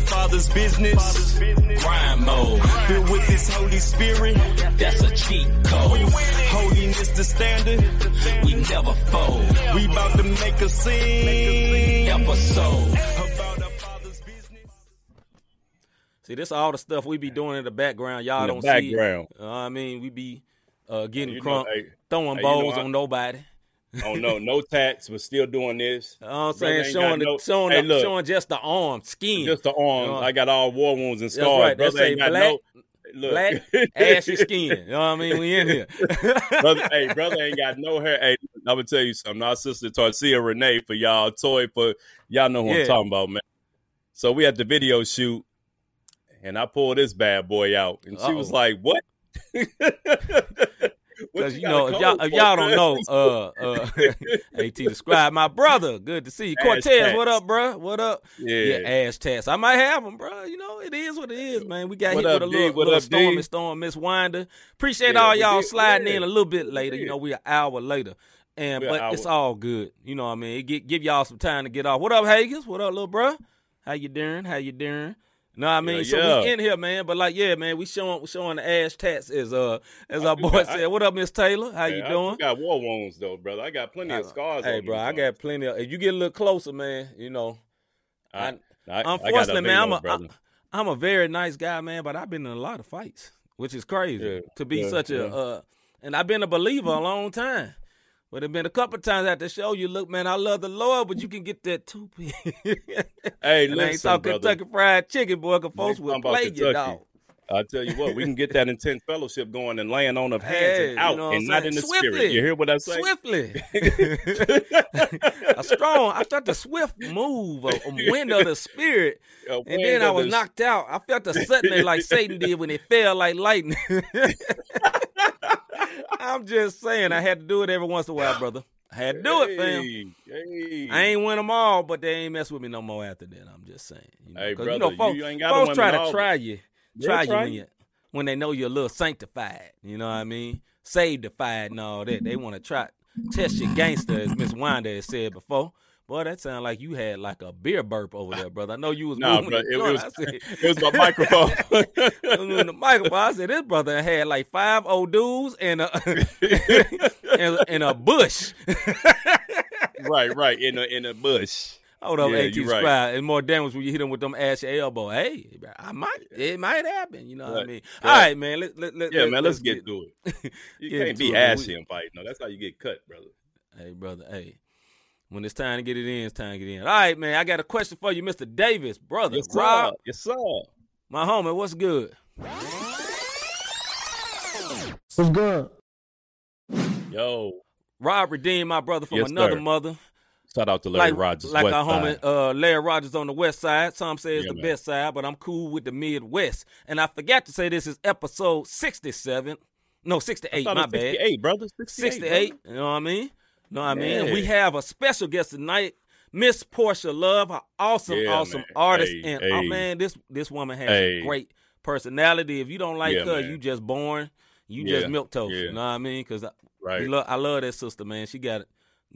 our Father's business. Grind mode. Filled with His Holy Spirit. That's a cheat code. Holiness the standard. We never fold. We about to make a scene. Episode. About our Father's business. See, this all the stuff we be doing in the background. Y'all In the don't background. see. It. Uh, I mean, we be uh, getting You know, crunk, hey, throwing hey, you know, I- on nobody. Oh no, no tats, but still doing this. You oh, know I'm saying? Showing the, no- showing, Hey, the, look. showing just the arm, skin. Just the arm. Know, uh, I got all war wounds and That's scars. right. Brother say ain't got black, no look. black, ashy skin. You know what I mean? We in here. brother, hey, brother ain't got no hair. Hey, I'm gonna tell you something. Our sister Tarcia Renee for y'all, toy for y'all know who Yeah. I'm talking about, man. So we had the video shoot, and I pulled this bad boy out, and she was like, "What?" Because you know, if y'all, if y'all don't know, uh, uh, At describe my brother. Good to see you, Cortez. What up, bruh? What up? yeah, Yeah, ass tats. I might have them, bro. You know, it is what it is, man. We got What hit up, with a D? little, What little up, D? stormy storm, Miss Winder. Appreciate Yeah, all y'all sliding yeah. in a little bit later. You know, we an hour later. And We but it's all good. You know what I mean? It gi- give y'all some time to get off. What up, Hagens? What up, little bruh? How you doing? How you doing? No, I mean, Yeah, so yeah. we in here, man. But like, yeah, man, we showing we showing the ass tats as uh as our boy got- I- said. What up, Miss Taylor? How you Hey, I doing? got war wounds though, brother. I got plenty of scars. Hey, bro, I got plenty of. If you get a little closer, man, you know. I, I- I, I Unfortunately, man, I'm a. I'm a very nice guy, man, but I've been in a lot of fights, which is crazy Yeah, to be such a. Uh, and I've been a believer a long time. But it been a couple times at the show. You look, man, I love the Lord, but you can get that two piece. Hey, and I ain't talking. Kentucky Fried Chicken, boy. Cause folks will play you, dog. I tell you what, we can get that intense fellowship going and laying on of hands Hey, and out you know and not in the Swiftly. spirit. You hear what I say? Swiftly. a strong, I felt a swift move, a, a wind of the spirit. And then I was the- knocked out. I felt a suddenly like Satan did when it fell like lightning. I'm just saying, I had to do it every once in a while, brother. I had to do it, fam. Hey, hey. I ain't win them all, but they ain't mess with me no more after that. I'm just saying. You know, Hey, brother, you know, folks, you folks try to all. try you, try you try when you. you when they know you're a little sanctified. You know what I mean? Sanctified and all that. They want to try test your gangster, as Miss Wanda has said before. Boy, that sounded like you had like a beer burp over there, brother. I know you was Nah, moving bro, the it, it was I said, it was my microphone. I was the microphone. I said, this brother had like five old dudes and a and, and a bush. right, right, in a in a bush. Oh, Hold up, Yeah, AT you right. Scribe. And more damage when you hit him with them ass elbow. Hey, I might, it might happen. You know what I mean? Right. All right, man. Let, let, let, Yeah, let, man, let's get to it. You can't be it, man. ashy and fight. No, that's how you get cut, brother. Hey, brother. Hey, when it's time to get it in, it's time to get in. All right, man. I got a question for you, Mr. Davis, brother. Yes, Rob, sir. Yes, sir. my homie, what's good? What's good? Yo, Rob redeemed my brother from Yes, another sir. mother. Shout out to Larry like, Rogers. like our homie uh, Larry Rogers on the west side. Some say it's Yeah, the man. best side, but I'm cool with the Midwest. And I forgot to say this is episode 67. No, 68, my was bad. 68, brother. 68. 68. You know what I mean? You know what I mean? Yeah. We have a special guest tonight, Miss Portia Love, an awesome, Yeah, awesome man. artist. Hey, and oh man, this this woman has Hey. a great personality. If you don't like Yeah, her, man. you just born, you Yeah, just milk toast. yeah. You know what I mean? Because I, Right. I love that sister, man. She got a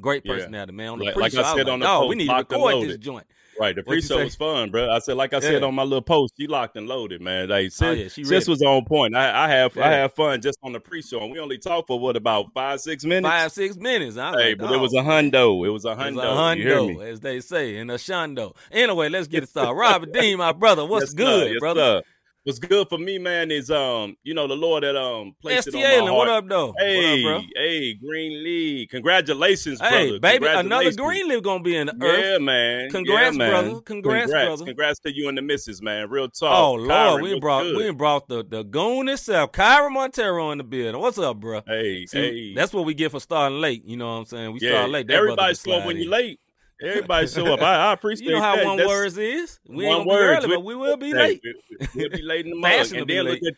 great Yeah. personality, man. On the Like- pre-show, like I I was said like, on the "Dawg, we need to record this joint. Right, the pre-show was fun, bro. I said, like I said Yeah. on my little post, she locked and loaded, man. Like, oh, sis, Oh, yeah, she sis was on point. I, I have, I have fun just on the pre-show, and we only talked for what about five, six minutes. Five, six minutes. I was hey, like, but it was a hundo. It was a a hundo. You hear hundo, as they say, and a shundo. Anyway, let's get it started. Robert Dean, my brother, what's Yes, good, brother? What's good for me, man, is um, you know, the Lord that um placed ST it on my heart. what up, though? Hey, up, hey, Greenleaf, congratulations? Hey, brother. baby, another Congratulations. Greenleaf gonna be in the Yeah, earth. man. Congrats, yeah, man. brother. Congrats, brother. Congrats to you and the missus, man. Real talk. Oh Lord, Kyron, we what's brought good? we brought the the goon itself, Kyra Montero, in the building. What's up, bro? Hey, See, hey. that's what we get for starting late. You know what I'm saying? We yeah. start late. That Everybody's slow when you're late. Everybody show up. I, I appreciate You know how that. one That's- words is. We one ain't gonna words. be early, but we will be late. we- We'll be late in the morning. And then look at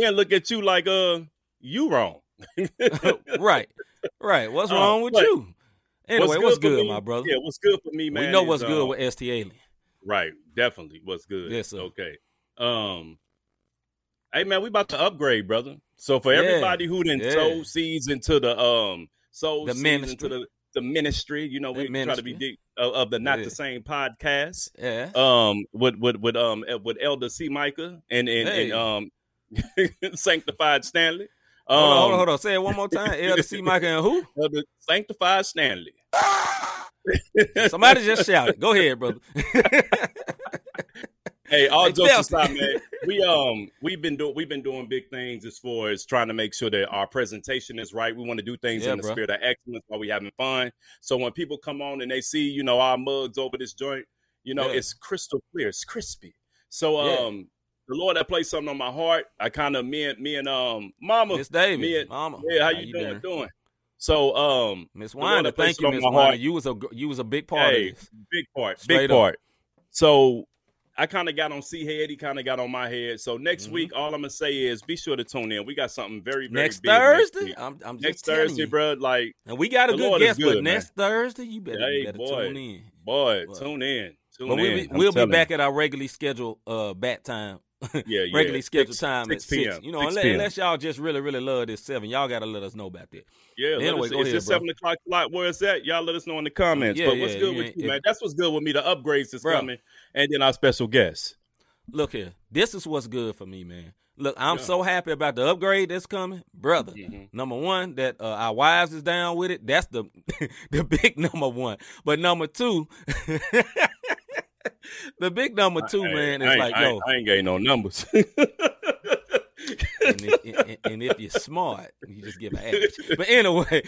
then look at you like uh you wrong. right, right. What's Uh, wrong with you? Anyway, what's for good, my brother? Yeah, what's good for me, man? we know is, what's good um, with ST Alien. Right, definitely. What's good? Yes, sir. Okay. Um, hey man, we about to upgrade, brother. So for Yeah, everybody who didn't yeah. sow seeds into the um sow The seeds ministry. into the the ministry. You know, we try to be deep of, of the not Yeah. the same podcast. Yeah. Um, with with with um with Elder C. Micah and and, Hey. and um Sanctified Stanley. Um, hold on, hold on, hold on. Say it one more time. Elder C. Micah and who? Elder Sanctified Stanley. Somebody just shouted. Go ahead, brother. Hey, all jokes aside, man, we um we've been doing we've been doing big things as far as trying to make sure that our presentation is right. We want to do things Yeah, in the bro. spirit of excellence while we having fun. So when people come on and they see you know our mugs over this joint, you know Yeah. it's crystal clear, it's crispy. So Yeah. um the Lord that placed something on my heart. I kind of me and me and um Mama, Miss Davis, me and- Mama. yeah, how, you, doing? Doing so um Miss The Lord Wanda, that thank you, Miss my You was a you was a big part hey, of this. big part, Straight big up. part. So I kind of got on C head. He kind of got on my head. So next Mhm. week, all I'm gonna say is be sure to tune in. We got something very, very Next big next Thursday, week. I'm, I'm just Next Thursday, you. bro. Like, And we got a good Lord guest, good, but man. next Thursday, you better, Hey, you better boy. tune in. boy, tune in, tune But we'll in. be, we'll be back at our regularly scheduled uh bat time. Yeah, yeah. regularly scheduled Six- time at 6 six. p.m. You know, 6 unless, unless y'all just really, really love this seven, y'all gotta let us know about that. Yeah, Anyway, us, go is ahead, bro. seven o'clock slot? Where it's at? Y'all let us know in the comments. Yeah, but what's good with you, man? That's what's good with me. The upgrades is coming, and then our special guest. Look here, this is what's good for me, man. Look, I'm Yeah. so happy about the upgrade that's coming, brother. Mhm. Number one, that uh, our wives is down with it. That's the the big number one. But number two, the big number two, Hey, man, I is ain't- like, yo, ain't, I ain't getting no numbers. and if, and- and if you're smart, you just give an average. But anyway,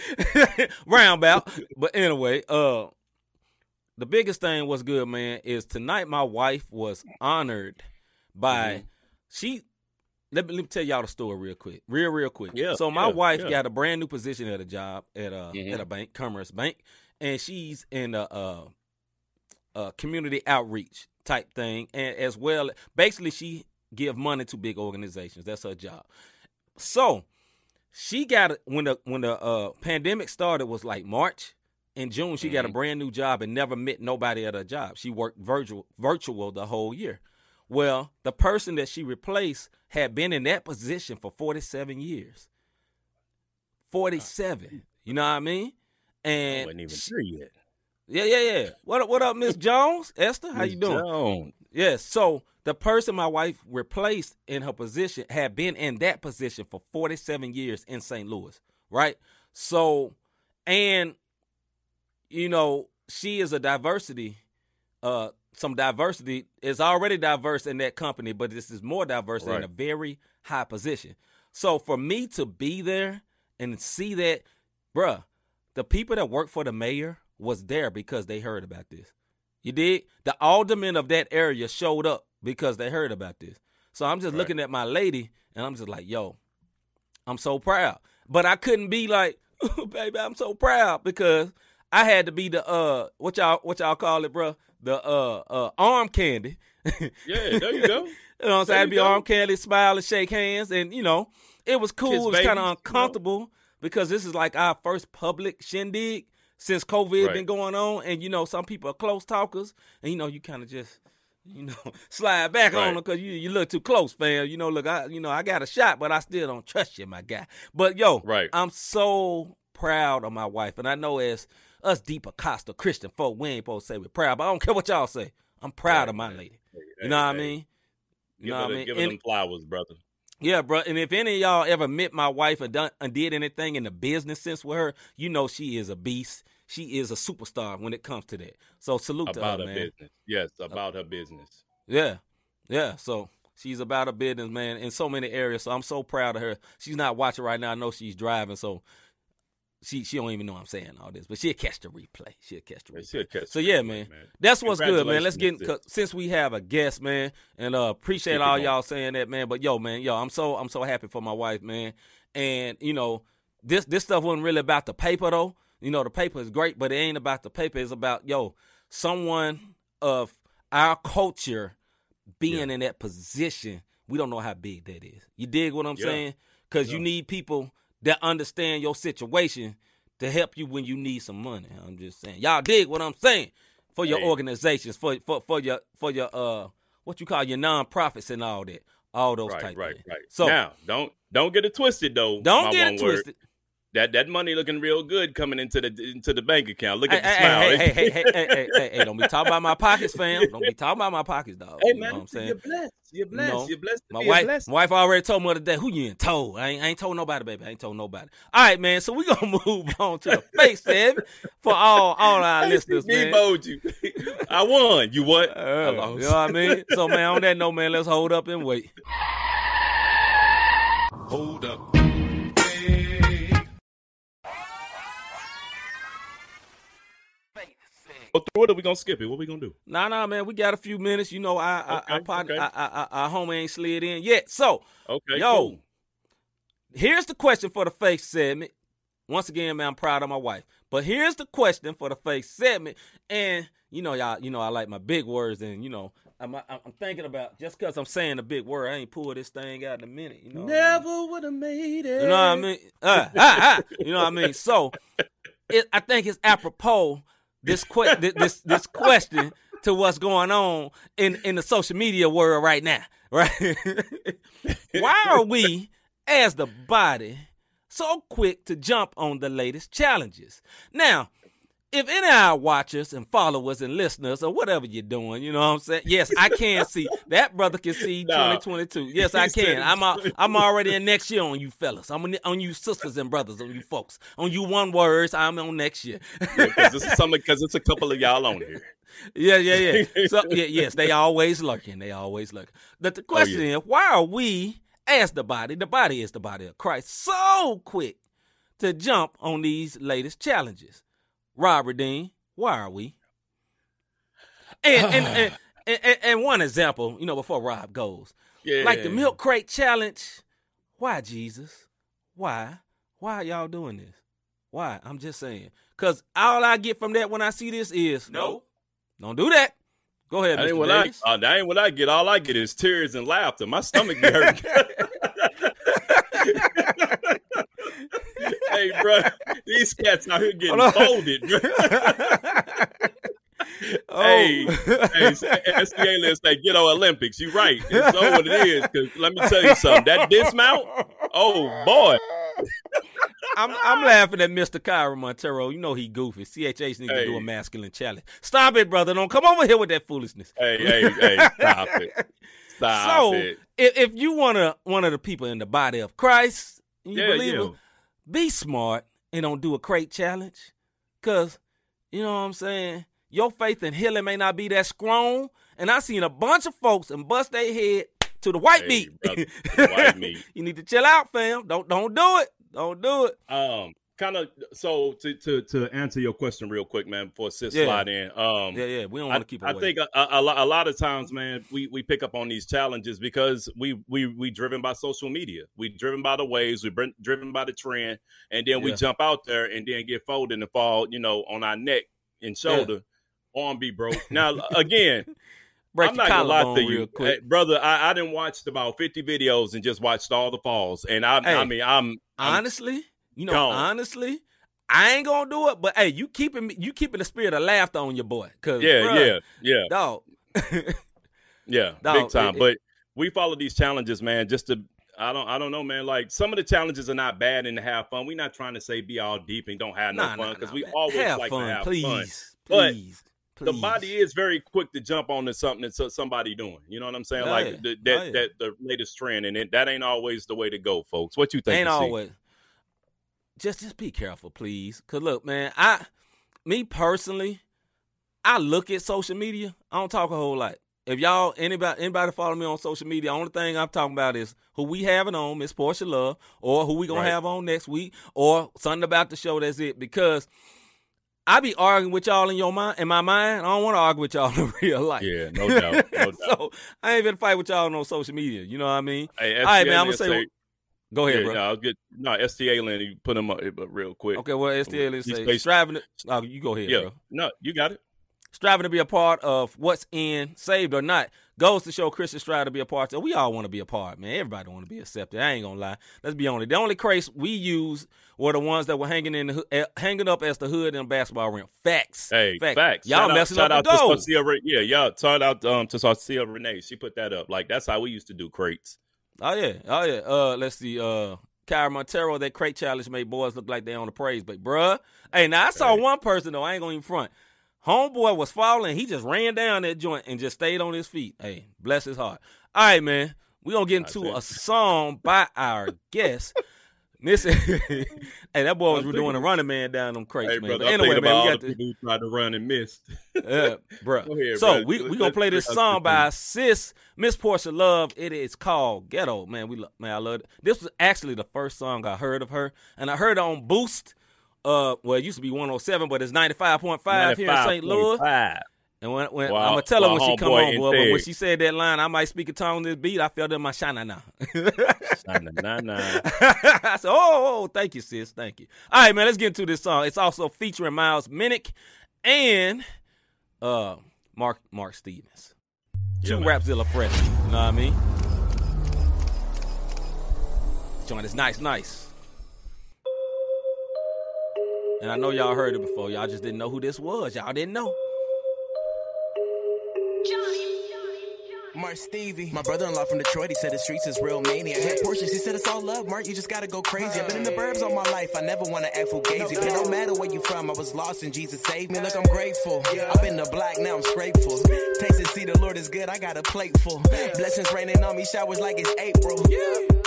roundabout. But anyway, uh, the biggest thing was good, man, is tonight my wife was honored by Mm-hmm. she. Let me, let me tell y'all the story real quick, real real quick. Yeah, So my yeah, wife yeah. got a brand new position at a job at a Mhm. at a bank, Commerce Bank, and she's in a, uh uh community outreach type thing, and as well, basically she give money to big organizations. That's her job. So she got when the when the uh, pandemic started was like March. In June, she got a Mhm. brand new job and never met nobody at her job. She worked virtual virtual the whole year. Well, the person that she replaced had been in that position for 47 years. 47. You know what I mean? And I wasn't even sure yet. yeah, yeah, yeah. What up, what up, Miss Jones? Esther, how you doing? Jones. Yes. So the person my wife replaced in her position had been in that position for 47 years in St. Louis, right? So, and you know, she is a diversity. Uh, some diversity is already diverse in that company, but this is more diverse in a very high position. So for me to be there and see that, bruh, the people that work for the mayor was there because they heard about this. You did? The aldermen of that area showed up because they heard about this. So I'm just Right. looking at my lady and I'm just like, yo, I'm so proud. But I couldn't be like, baby, I'm so proud because I had to be the uh what y'all what y'all call it, bro? The uh uh arm candy. Yeah, there you go. You know what I'm saying? There I had to be go. arm candy, smile and shake hands, and you know, it was cool. Kiss it was kind babies, you of know? uncomfortable because this is like our first public shindig since COVID Right. been going on, and you know, some people are close talkers, and you know, you kind of just. You know, slide back on them because you you look too close, fam. You know, look, I you know I got a shot, but I still don't trust you, my guy. But yo, Right. I'm so proud of my wife, and I know as us deep Acosta Christian folk, we ain't supposed to say we're proud, but I don't care what y'all say. I'm proud of my lady. You know what I mean? You Give know what I mean? give And- them flowers, brother. yeah, bro. And if any of y'all ever met my wife or done and did anything in the business sense with her, you know she is a beast. She is a superstar when it comes to that. So salute About to her her, man. business. Yes, uh, about her business. Yeah, yeah. So she's about her business, man, in so many areas. So I'm so proud of her. She's not watching right now. I know she's driving, so she she don't even know I'm saying all this, but she'll catch the replay. She'll catch the replay. she'll catch So yeah, replay, man. That's what's good, man. Let's get in, since we have a guest, man, and uh appreciate Keep all y'all saying that, man. But yo, man, yo, I'm so I'm so happy for my wife, man. And you know, this this stuff wasn't really about the paper though. You know, the paper is great, but it ain't about the paper. It's about yo, someone of our culture being in that position. We don't know how big that is. You dig what I'm Yeah. saying? Because you need people that understand your situation to help you when you need some money. I'm just saying. Y'all dig what I'm saying? For your Hey. organizations, for for for your for your uh what you call your nonprofits and all that. All those types. Right, type right, things. right. So now, don't don't get it twisted though. don't get it word that that money looking real good coming into the into the bank account. Look at hey, the smile. Hey, hey, hey, hey, hey, hey, hey, don't be talking about my pockets, fam. Don't be talking about my pockets, dog. Hey, man, you know what I'm saying? You're blessed. You're blessed. You know, you're blessed my wife, blessed. My wife already told me the other day, who you ain't told? I ain't, I ain't told nobody, baby. I ain't told nobody. All right, man. So we gonna move on to the face, Ev, for all all our listeners, man. Bowed you. I won. You what? Uh, I lost. You know what I mean? So man, on that note, man, let's hold up and wait. Hold up. Go through it or we gonna skip it? What we gonna do? Nah, nah, man, we got a few minutes. You know, I, I, Okay, I, partner, okay. I, I, I, our homie ain't slid in yet. So, Okay. Yo. cool. here's the question for the face segment. Once again, man, I'm proud of my wife. But here's the question for the face segment. And you know, y'all, you know, I like my big words, and you know, I'm, I'm I'm thinking about just because I'm saying a big word, I ain't pull this thing out in a minute. You know, what I mean? Never would have made it. You know what I mean? Uh, ah, ah, you know what I mean? So, it, I think it's apropos this que- this this question to what's going on in in the social media world right now, right? Why are we, as the body, so quick to jump on the latest challenges? Now. If any of our watchers and followers and listeners or whatever you're doing, you know what I'm saying? Yes, I can see that brother can see Nah. 2022. Yes, I can. I'm a, I'm already in next year on you fellas. I'm on, on you sisters and brothers, on you folks, on you one words. I'm on next year. Because this is some because it's a couple of y'all on here. yeah, yeah, yeah. So yeah, yes, they always lurking. They always lurking. But the oh, question is, why are we, as the body, the body is the body of Christ, so quick to jump on these latest challenges? Robert Dean, why are we? And and, and, and, and and one example, you know, before Rob goes, Yeah. like the milk crate challenge. Why, Jesus? Why? Why y'all doing this? Why? I'm just saying. Cause all I get from that when I see this is No. don't do that. Go ahead, That ain't what I. Uh, that ain't what I get. All I get is tears and laughter. My stomach be hurting. hey, bro, these cats out here getting folded. Bro. oh. Hey, hey, SBA let's say get on Olympics. You right. It's so what it is. Cause let me tell you something. That dismount. Oh boy. I'm I'm laughing at Mr. Kyra Montero. You know he goofy. CHH need to do a masculine challenge. Stop it, brother. Don't come over here with that foolishness. Hey, hey, hey! Stop it. Stop so it. if, if you want to one of the people in the body of Christ, you Yeah, believe yeah. Be smart and don't do a crate challenge. Cause you know what I'm saying? Your faith in healing may not be that strong. And I seen a bunch of folks and bust their head to the white Hey, meat. white meat. you need to chill out, fam. Don't don't do it. Don't do it. Um, kind of. So to to to answer your question real quick, man, before sis Yeah. slide in. Um, Yeah, yeah. We don't want to keep I think a, a, a lot- a lot of times, man, we, we pick up on these challenges because we we we driven by social media. We driven by the waves. We been driven by the trend, and then we Yeah. jump out there and then get folded and fall, you know, on our neck and shoulder, arm be broke. Now again, Break I'm not gonna lie to you. Hey, brother. I, I didn't watch about 50 videos and just watched all the falls, and I Hey, I mean I'm, I'm honestly, you know, gone. honestly, I ain't gonna do it. But hey, you keeping me- you keeping the spirit of laughter on your boy. Cause yeah bruh, yeah yeah dog. Yeah, No, big time. it- it- but we follow these challenges, man, just to I don't I don't know, man. Like some of the challenges are not bad and to have fun. We're not trying to say be all deep and don't have no nah, fun because nah, we man. always have like fun, to have please, fun. please, But please. The body is very quick to jump onto something that somebody doing. You know what I'm saying? Oh, like yeah. the, Oh, that yeah. that the latest trend, and it, that ain't always the way to go, folks. What you think? ain't always. Just just be careful, please. Cause look, man, I me personally, I look at social media. I don't talk a whole lot. If y'all anybody anybody follow me on social media, only thing I'm talking about is who we having on, Miss Portia Love, or who we gonna Right. have on next week, or something about the show. That's it. Because I be arguing with y'all in your mind, in my mind. I don't want to argue with y'all in real life. Yeah, no doubt, no doubt. so I ain't been fight with y'all on social media. You know what I mean? Hey, All right, man. I'm gonna say. Go ahead, yeah, bro. no, I'll get no STA Lynn. You put them up uh, real quick. Okay, well, STL is say space- striving. To, oh, you go ahead, yeah, bro. no, you got it. Striving to be a part of what's in, saved or not, goes to show Christians strive to be a part. of We all want to be a part, man. Everybody want to be accepted. I ain't gonna lie. Let's be honest. The only crates we use were the ones that were hanging in the eh, hanging up as the hood in a basketball rim. Facts. Hey, facts. facts. Y'all Shout out- messing shout up out the. Sarcia yeah, y'all. Shout out um, to Sarcia Renee. She put that up. Like that's how we used to do crates. Oh yeah. Oh yeah. Uh, let's see. Uh, Kyra Montero, that crate challenge made boys look like they on the praise but bruh. Hey, now I saw Hey. one person though. I ain't gonna even front. Homeboy was falling. He just ran down that joint and just stayed on his feet. Hey, bless his heart. All right, man. We gonna get into a song by our guest. This, hey, that boy was doing a running man down them crates, Hey, man. brother, But anyway, man, we got the who tried to run and missed. yeah, bruh. Go ahead, so brother. we we gonna play this song by sis Miss Portia Love. It is called Ghetto. Man, we man, I love it. This was actually the first song I heard of her, and I heard on Boost. Uh, well, it used to be 107, but it's 95.5 here in St. Louis. 95.5. And when, when Wow. I'm gonna tell her Wow, when she come on, boy, but when she said that line, I might speak a tongue on this beat. I felt in my shana now. Nah, nah, nah. I said, oh, oh, thank you, sis. Thank you. All right, man, let's get into this song. It's also featuring Miles Minnick and uh Mark Mark Stevens. Two man. Rapzilla fresh. You know what I mean? Joint is nice, nice. And I know y'all heard it before. Y'all just didn't know who this was. Y'all didn't know. Mark Stevie. My brother-in-law from Detroit, he said the streets is real mania. I had Porsche, she said it's all love, Mark, you just gotta go crazy. I've been in the burbs all my life, I never wanna act fugazi. But it don't matter where you from, I was lost and Jesus saved me. Look, I'm grateful. I've been the black, now I'm grateful. Taste and see the Lord is good, I got a plate full. Blessings raining on me, showers like it's April.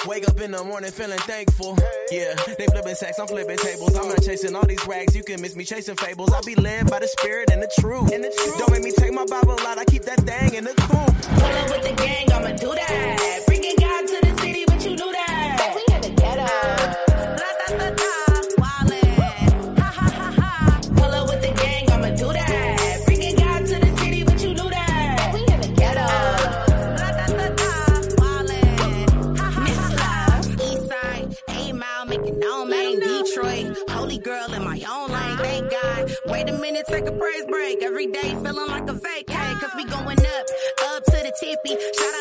Wake up in the morning feeling thankful. Yeah, they flipping sacks, I'm flipping tables. I'm not chasing all these rags, you can miss me chasing fables. I be led by the spirit and the truth. And the truth. Don't make me take my Bible out, I keep that thing in the coop. Pull up with the gang, I'ma do that. Bringing God to the city, but you knew that. Holy girl in my own lane, thank God. Wait a minute, take a praise break. Every day feeling like a vacay, cause we going up, up to the tippy. Shout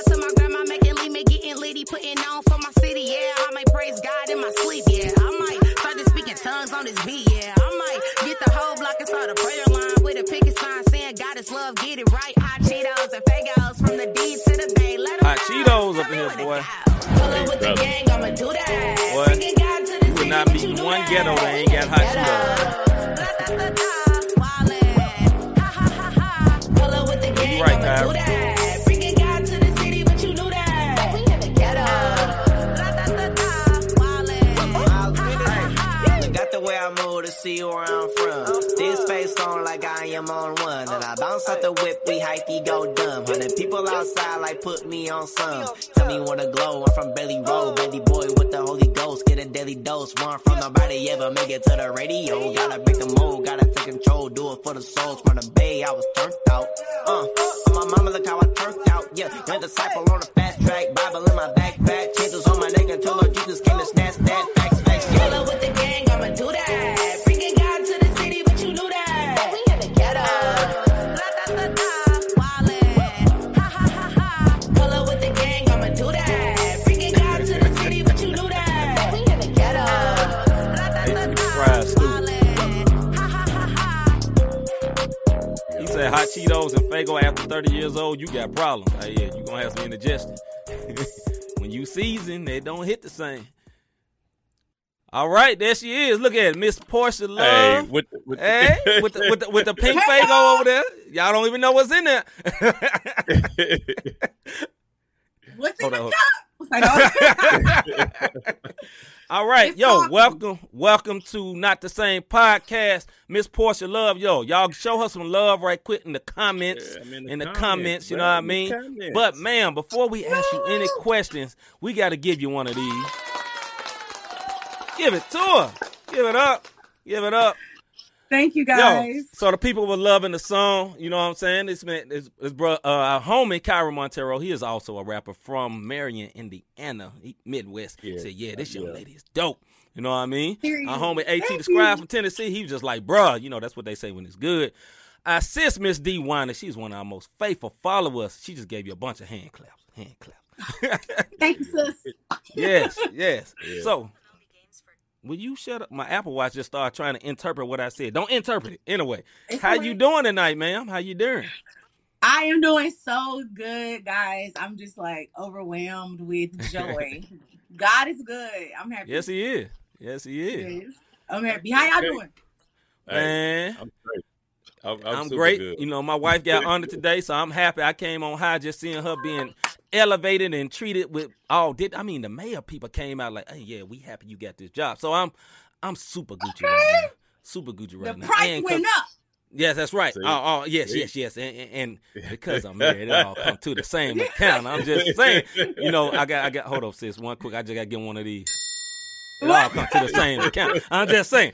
ha, ha, ha. Look at the way I move to see where I'm from. This face on like I am on one. And bounce out the whip, we he go dumb. Hundred people outside like put me on some. Tell me wanna glow, I'm from Belly Road. Baby boy with the Holy Ghost, get a daily dose. One from nobody ever make it to the radio. Gotta break the mold, gotta take control, do it for the souls. From the bay, I was turned out. Uh, my mama, look how I turned out. Yeah, young disciple on the fast track, Bible in my backpack. Chances on my neck until Lord Jesus came to snatch that. Facts, facts. Up with the gang, I'ma do that. Bringing God to the city, but you knew that. Said hot Cheetos and Faygo after 30 years old, you got problems. Hey, yeah, you gonna have some indigestion. when you season, they don't hit the same. All right, there she is. Look at it, Miss Portia Hey, Love. with, the- with the- Hey, with the, with the with the pink Faygo over there. Y'all don't even know what's in there. What's Hold oh, in the cup? Like, oh, All right, It's yo, awesome. welcome, welcome to Not the Same Podcast, Miss Portia Love. Yo, y'all show her some love right quick in the comments. Yeah, I'm in the comments, you know what I bro, in the mean? comments. But man, before we ask you any questions, we got to give you one of these. Give it to her. Give it up. Give it up. Thank you Yo, guys. so the people were loving the song. You know what I'm saying? This man, this, this bro, uh, our homie Kyra Montero. He is also a rapper from Marion, Indiana, he, Midwest. He Yeah. said, "Yeah, this young Yeah. lady is dope." You know what I mean? Period. Our homie At Thank the Scribe from Tennessee. He was just like, "Bruh," you know that's what they say when it's good. Our sis Miss D Weiner, she's one of our most faithful followers. She just gave you a bunch of hand claps. Hand claps. Thank you, sis. yes, yes. Yeah. So, will you shut up? My Apple Watch just started trying to interpret what I said. Don't interpret it. Anyway, It's how you doing tonight, ma'am? How you doing? I am doing so good, guys. I'm just like overwhelmed with joy. God is good. I'm happy. Yes, he is. Yes, he is. Yes. I'm happy. How y'all doing? Hey, Man, I'm great. I'm, I'm, I'm great. good. You know, my wife got honored today, so I'm happy. I came on high just seeing her being elevated and treated with all. Did I mean the mayor people came out like, hey, yeah, we happy you got this job. So I'm, I'm super Gucci right now. Super Gucci right the now. price And 'cause- went up. Yes, that's right. See? Oh, oh, yes, See? yes, yes. And, and, and because I'm married, it all come to the same account. I'm just saying, you know, I got, I got. Hold up, sis. One quick. I just got to get one of these. It all come to the same account. I'm just saying.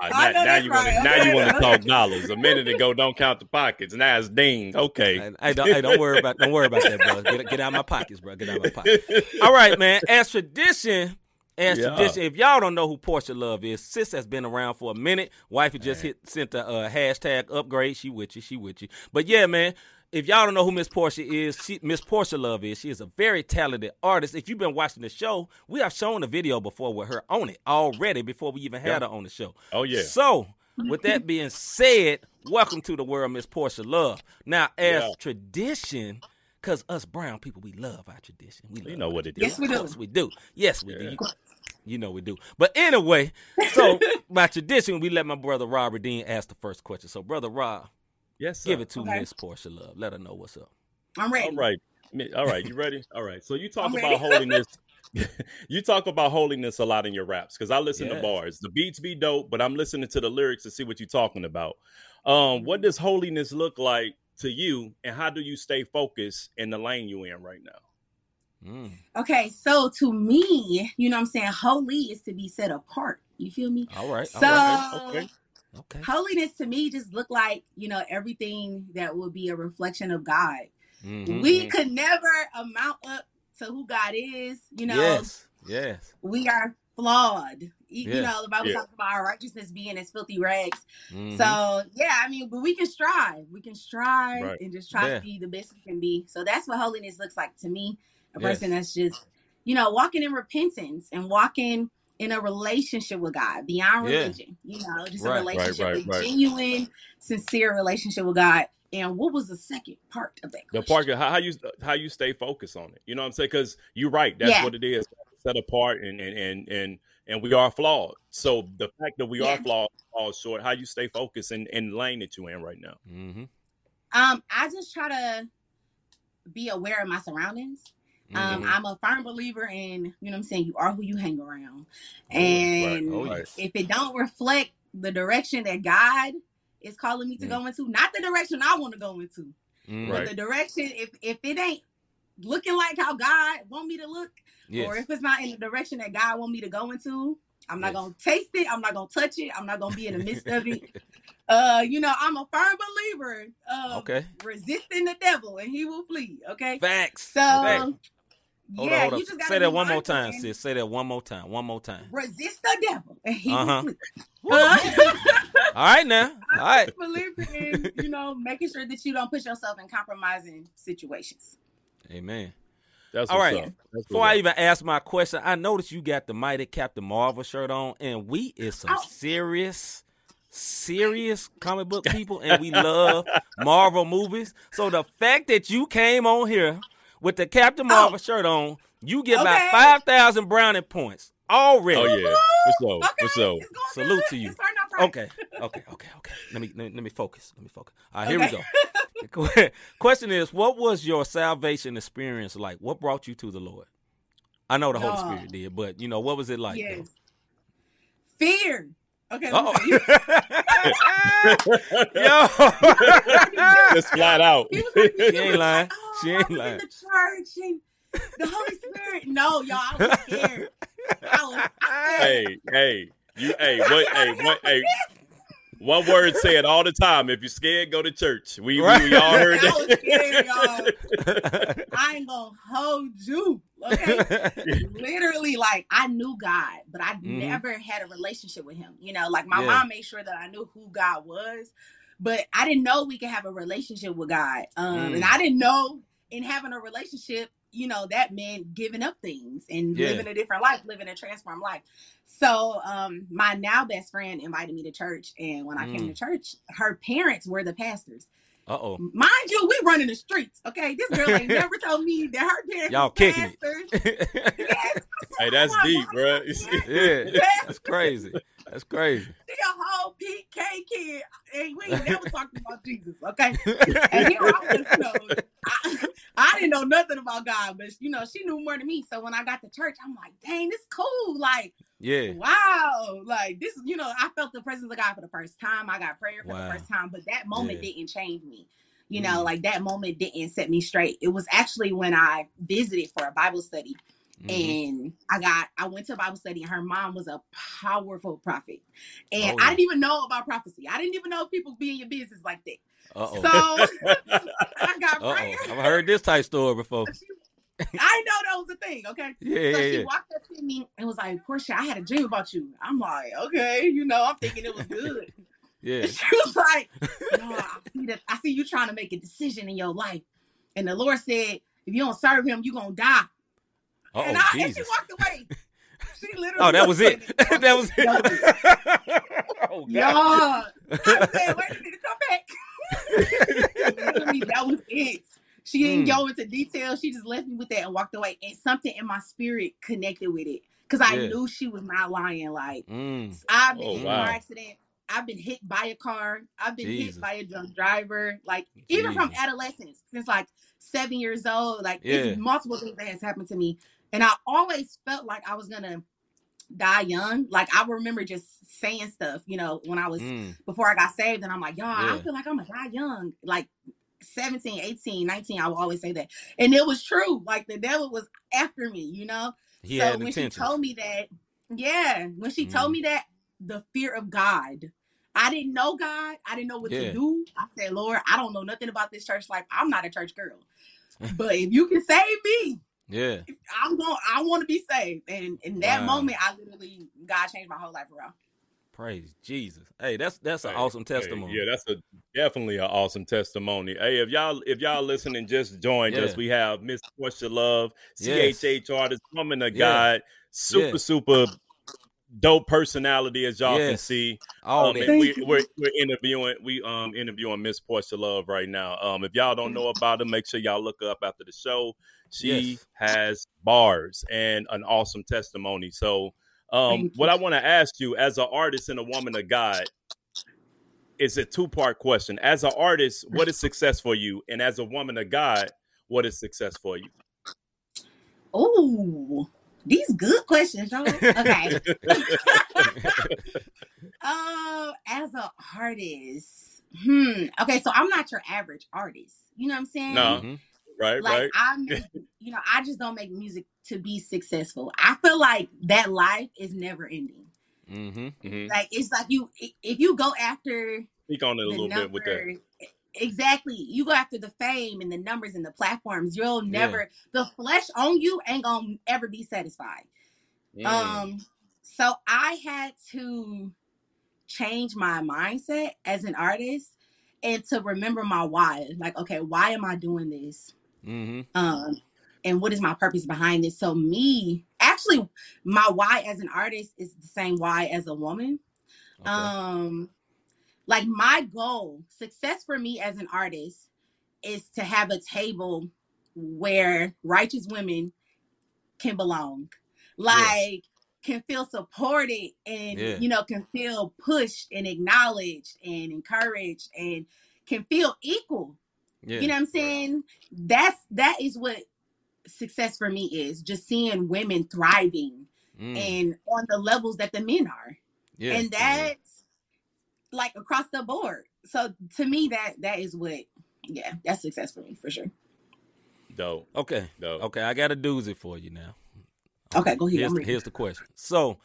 I now, know now that's you wanna, now you want to talk dollars. A minute ago, don't count the pockets. Now it's ding. Okay. Hey, hey, don't, hey, don't worry about, don't worry about that, bro. Get, get out of my pockets, bro. Get out of my pockets. All right, man. As tradition, as Yeah. tradition. If y'all don't know who Portia Love is, sis has been around for a minute. Wifey just hit sent a uh, hashtag upgrade. She with you. She with you. But yeah, man. If y'all don't know who Miss Portia is, Miss Portia Love is. She is a very talented artist. If you've been watching the show, we have shown a video before with her on it already before we even had Yeah. her on the show. Oh yeah. So, with that being said, welcome to the world, Miss Portia Love. Now, as Yeah. tradition, because us brown people, we love our tradition. We love You know what it is. Yes, we do. course we do. Yes, we do. Yeah. You, you know we do. But anyway, so by tradition, we let my brother Robert Dean ask the first question. So, brother Rob, Yes. Sir. give it to Okay. Miss Portia Love. Let her know what's up. I'm ready. All right. All right, You ready? All right. So you talk I'm about ready. holiness. you talk about holiness a lot in your raps because I listen Yeah. to bars. The beats be dope, but I'm listening to the lyrics to see what you're talking about. Um, what does holiness look like to you, and how do you stay focused in the lane you in right now? Mm. Okay, so to me, you know what I'm saying, holy is to be set apart. You feel me? All right. So all right. okay. Okay. holiness to me just looked like, you know, everything that would be a reflection of God. Mhm. We could never amount up to who God is. You know, Yes. Yes. we are flawed. You, you know, the Bible Yeah. talks about our righteousness being as filthy rags. Mhm. So yeah, I mean, but we can strive. We can strive Right. and just try Yeah. to be the best we can be. So that's what holiness looks like to me. A Yes. person that's just, you know, walking in repentance and walking in a relationship with God beyond Yeah. religion. You know, just Right, a relationship, right, with right. genuine, sincere relationship with God. And what was the second part of that? The question? part how, how you how you stay focused on it. You know what I'm saying? Because you're right. That's Yeah. what it is. Set apart and and and and and we are flawed. So the fact that we Yeah. are flawed falls short. How you stay focused and in the lane that you're in right now. Mm-hmm. Um, I just try to be aware of my surroundings. Um, Mhm. I'm a firm believer in, you know what I'm saying, you are who you hang around. right, And Oh, right. yes. if it don't reflect the direction that God is calling me to Mm. go into, not the direction I want to go into. Right. but the direction if if it ain't looking like how God want me to look, Yes. or if it's not in the direction that God want me to go into, I'm not Yes. gonna taste it. I'm not gonna touch it. I'm not gonna be in the midst of it. Uh, you know, I'm a firm believer of Okay. resisting the devil and he will flee. Okay. Facts. So Facts. Yeah, Hold on, hold on. you just gotta Say that one more time, man. sis. Say that one more time. One more time. Resist the devil and he Uh-huh. will flee. Woo. Uh, All right now. All I right. believe in you know making sure that you don't put yourself in compromising situations. Amen. That's All what's right. up. That's Before what's I up. even ask my question, I noticed you got the mighty Captain Marvel shirt on, and we is some Oh. serious, serious comic book people, and we love Marvel movies. So the fact that you came on here with the Captain Marvel oh. shirt on, you get about Oh. Five thousand brownie points already. Oh yeah. What's up? Okay, What's up? Salute good. to you. It's starting off right. Okay, okay, okay, okay. Let me let me, let me focus. Let me focus. All right, here Okay. we go. Question is, what was your salvation experience like? What brought you to the Lord? I know the Holy Oh. Spirit did, but you know what was it like? yes. Fear. Okay. Oh, let me tell you. yo, Just flat out. Like, She ain't lying. oh, She ain't I was lying. In the church and the Holy Spirit. No, y'all, I was scared. I was scared. hey, hey, you, hey, what, hey, what, hey. One word said all the time. If you're scared, go to church. We, Right. we, we all heard I scared, that. y'all. I ain't gonna hold you. Okay. Literally, like I knew God, but I Mhm. never had a relationship with him. You know, like my Yeah. mom made sure that I knew who God was, but I didn't know we could have a relationship with God. Um, Mm. and I didn't know in having a relationship, you know, that meant giving up things and Yeah. living a different life, living a transformed life. So um my now best friend invited me to church, and when I came Mm. to church, her parents were the pastors. Uh oh. Mind you, we running the streets. Okay, this girl ain't never told me that her parents Y'all kicking pastors. it. Yes, Hey, that's Oh deep, God. bro. yeah. That's crazy. That's crazy. She a whole PK kid, and we ain't never talked about Jesus. Okay, and here I was, you know, I, I didn't know nothing about God, but you know, she knew more than me. So when I got to church, I'm like, dang, this cool. Like, Yeah. wow, like this, you know, I felt the presence of God for the first time. I got prayer for Wow. the first time, but that moment Yeah. didn't change me. You know, Mm. like that moment didn't set me straight. It was actually when I visited for a Bible study Mhm. and I got I went to a Bible study and her mom was a powerful prophet. And Oh. I didn't even know about prophecy. I didn't even know people be in your business like that. Uh-oh. So I got Uh-oh. prayer. I've heard this type story before. I know that was a thing, okay? Yeah, so yeah, she yeah. walked up to me and was like, Portia, I had a dream about you. I'm like, okay, you know, I'm thinking it was good. Yeah. And she was like, no, I see that I see you trying to make a decision in your life. And the Lord said, if you don't serve him, you're gonna die. Uh and, oh, I, and she walked away. She literally Oh, that was it. that was it. oh, God. Yeah. I said, wait a minute, come back. That was it. She didn't Mm. go into detail. She just left me with that and walked away. And something in my spirit connected with it. Because I Yeah. knew she was not lying. Like, Mm. I've been Oh, in wow. car accidents. I've been hit by a car. I've been Jesus. hit by a drunk driver. Like, even from adolescence, since like seven years old. Like, Yeah. it's multiple things that has happened to me. And I always felt like I was going to die young. Like, I remember just saying stuff, you know, when I was Mm. before I got saved, and I'm like, y'all, I feel like I'm gonna die young. Like 17, 18, 19, I will always say that. And it was true. Like the devil was after me, you know? He so when she told me that, yeah, when she told Mhm. me that, the fear of God. I didn't know God. I didn't know what Yeah. to do. I said, Lord, I don't know nothing about this church life. I'm not a church girl. but if you can save me, yeah. I'm going I want to be saved. And in that Wow. moment, I literally God changed my whole life around. Praise Jesus. Hey, that's that's an Hey, awesome hey, testimony. yeah, that's a definitely an awesome testimony. Hey, if y'all if y'all listening, just joined Yeah. us. We have Miss Portia Love, Yes. CHH artist, woman of Yeah. God, super Yeah. super dope personality as y'all can see. All um, we, we're we're interviewing we um interviewing Miss Portia Love right now. Um, if y'all don't know about her, make sure y'all look up after the show. She Yes. has bars and an awesome testimony. So, um, what. I want to ask you as an artist and a woman of God is a two part question. As an artist, what is success for you? And as a woman of God, what is success for you? Oh, these good questions, y'all. Okay. um, as an artist, hmm. Okay, so I'm not your average artist. You know what I'm saying? No. Right, Like right. I make, you know, I just don't make music to be successful. I feel like that life is never ending. Mhm. Mhm. Like it's like you, if you go after Speak on it a little bit with that. Exactly. You go after the fame and the numbers and the platforms. You'll Yeah. never the flesh on you ain't gonna ever be satisfied. Mm. Um so I had to change my mindset as an artist and to remember my why. Like, okay, why am I doing this? Mhm. um and what is my purpose behind this so me actually my why as an artist is the same why as a woman Okay. um like my goal success for me as an artist is to have a table where righteous women can belong like can feel supported and Yeah. you know can feel pushed and acknowledged and encouraged and can feel equal yeah. you know what I'm saying? That's that is what success for me is. Just seeing women thriving Mm. and on the levels that the men are. yeah. and that's like across the board. So to me that that is what yeah, that's success for me for sure. Dope. Okay. Dope. Okay, I got a doozy for you now. Okay, go ahead. Here's, here's the question. So,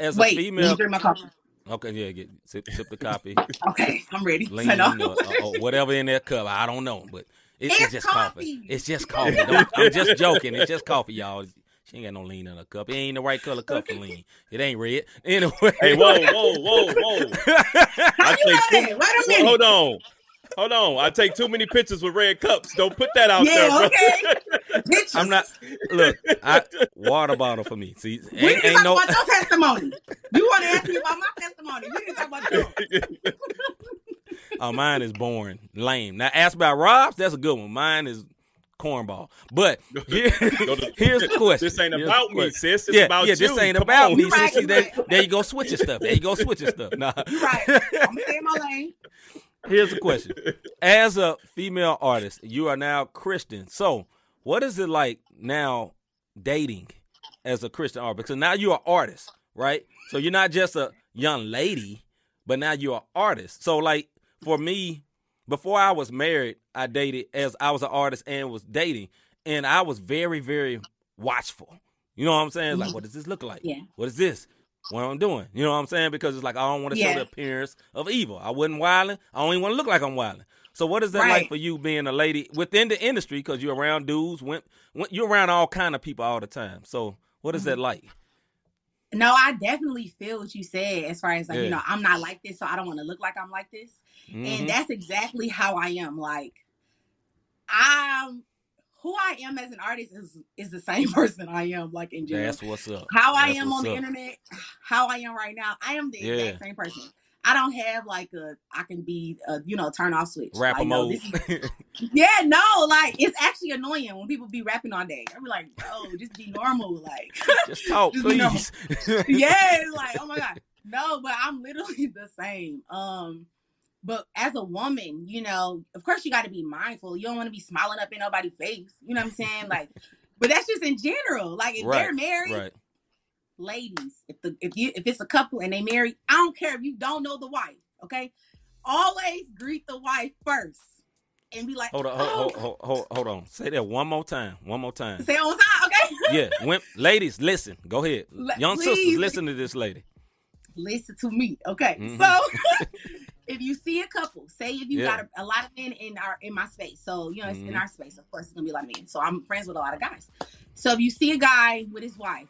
as a Wait, let me female, drink my coffee. Okay, yeah, get sip, sip the coffee, Okay, I'm ready. lean, I know. or, or whatever in that cup. I don't know, but it, it's, It's just coffee. coffee. It's just coffee. Don't- I'm just joking. It's just coffee, y'all. She ain't got no lean in her cup. It ain't the right color cup for lean. It ain't red. Anyway. Hey, whoa, whoa, whoa, whoa. How I you know that? Wait a Well, minute. hold on. Hold on. I take too many pictures with red cups. Don't put that out Yeah, there, okay. I'm not. Look, I, water bottle for me. See, We ain't, ain't talk no. about your testimony. You want to ask me about my testimony? We to talk about yours. Oh, mine is boring, lame. Now, ask about Rob's. That's a good one. Mine is cornball. But here, here's the question. This ain't Here's about me, sis. It's yeah, about you. yeah, you. this ain't Come about on. me. You right, sissy. you There, there you go, switching stuff. There you go, switching stuff. Nah. You're right. I'm in my lane. Here's the question. As a female artist, you are now Christian. So, what is it like now dating as a Christian artist? Because now you're an artist, right? So you're not just a young lady, but now you're an artist. So, like for me, before I was married, I dated as I was an artist and was dating, and I was very, very watchful. You know what I'm saying? Like, mm-hmm. what does this look like? Yeah. What is this? What I'm doing? You know what I'm saying? Because it's like I don't want to show the appearance of evil. I wasn't wilding. I don't even want to look like I'm wilding. So what is that like for you being a lady within the industry? Because you're around dudes, went, went, you're around all kind of people all the time. So what is Mm-hmm. that like? No, I definitely feel what you said as far as like, Yeah. you know, I'm not like this, so I don't want to look like I'm like this. Mhm. And that's exactly how I am. Like, I'm who I am as an artist is is the same person I am, like in general. That's what's up. how I That's am on the up. internet, how I am right now, I am the Yeah. exact same person. I don't have like a I can be a you know turn off switch. Rapper Like, no, mode. this is- yeah, no, like it's actually annoying when people be rapping all day. I be like, bro, just be normal, like Just talk, Just, please. yeah, like, oh my god. No, but I'm literally the same. Um, but as a woman, you know, of course you gotta be mindful. You don't want to be smiling up in nobody's face. You know what I'm saying? Like, but that's just in general. Like if Right, they're married, right. ladies, if the if you if it's a couple and they married, I don't care if you don't know the wife, okay? Always greet the wife first and be like, Hold on, oh, hold, hold, hold, hold on. Say that one more time. One more time. say it on time, okay? Yeah, when, ladies, listen. Go ahead. Young sisters, listen to this lady. listen to me, okay? Mhm. So if you see a couple, say if you Yeah. got a, a lot of men in our in my space, so you know it's in Mhm. our space, of course it's gonna be a lot of men. So I'm friends with a lot of guys. So if you see a guy with his wife,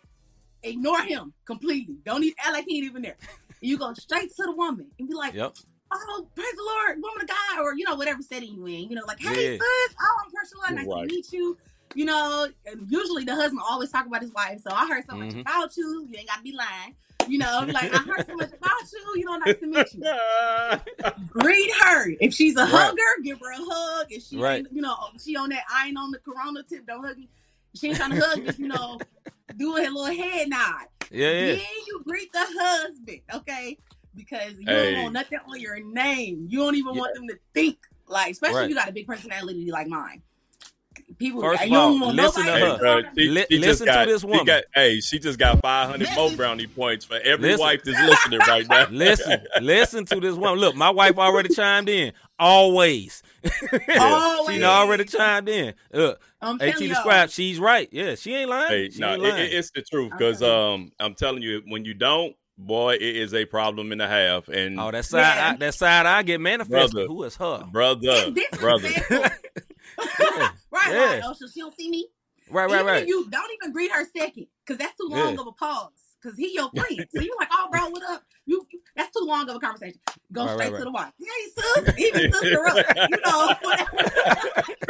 ignore him completely. Don't even act like he ain't even there. You go straight to the woman and be like, Yep. "Oh, praise the Lord, woman of God," or you know whatever setting you in. You know, like, "Hey, Yeah. sis, oh, I'm Priscilla, nice Right. to meet you." You know, and usually the husband always talk about his wife. So I heard so much Mhm. about you. You ain't gotta be lying. You know, like I heard so much about you. You know, nice to meet you. Greet her. If she's a Right. hugger, give her a hug. If she, Right. you know, she on that I ain't on the corona tip, don't hug me. She ain't trying to hug, just you know, do a little head nod. Yeah, yeah. Then you greet the husband, okay? Because you Hey. don't want nothing on your name. You don't even want them to think like, especially Right. if you got a big personality like mine. People, First of all, want listen to her. Hey, bro, she, Li- she just listen to got, this she got- hey, she just got 500 more brownie points for every Listen. wife that's listening right now. Listen, listen to this woman. Look, my wife already chimed in. Always. Always. she already chimed in. Look, I'm AT described, she's right. Yeah, she ain't lying. Hey, she no, ain't lying. it- it's the truth because telling um, I'm telling you, when you don't, boy, it is a problem and a half. And oh, that side, Yeah. I, that side, I get manifested. Brother. Who is her? brother, brother. Yeah. Right, Yeah. right. Oh, so she don't see me? Right, right, even right. you don't even greet her second, because that's too long Yeah. of a pause. Because he your friend, so you like, oh, bro, what up? You that's too long of a conversation. Go Right, straight right, to the wife. Hey, sis, even sister up, you know.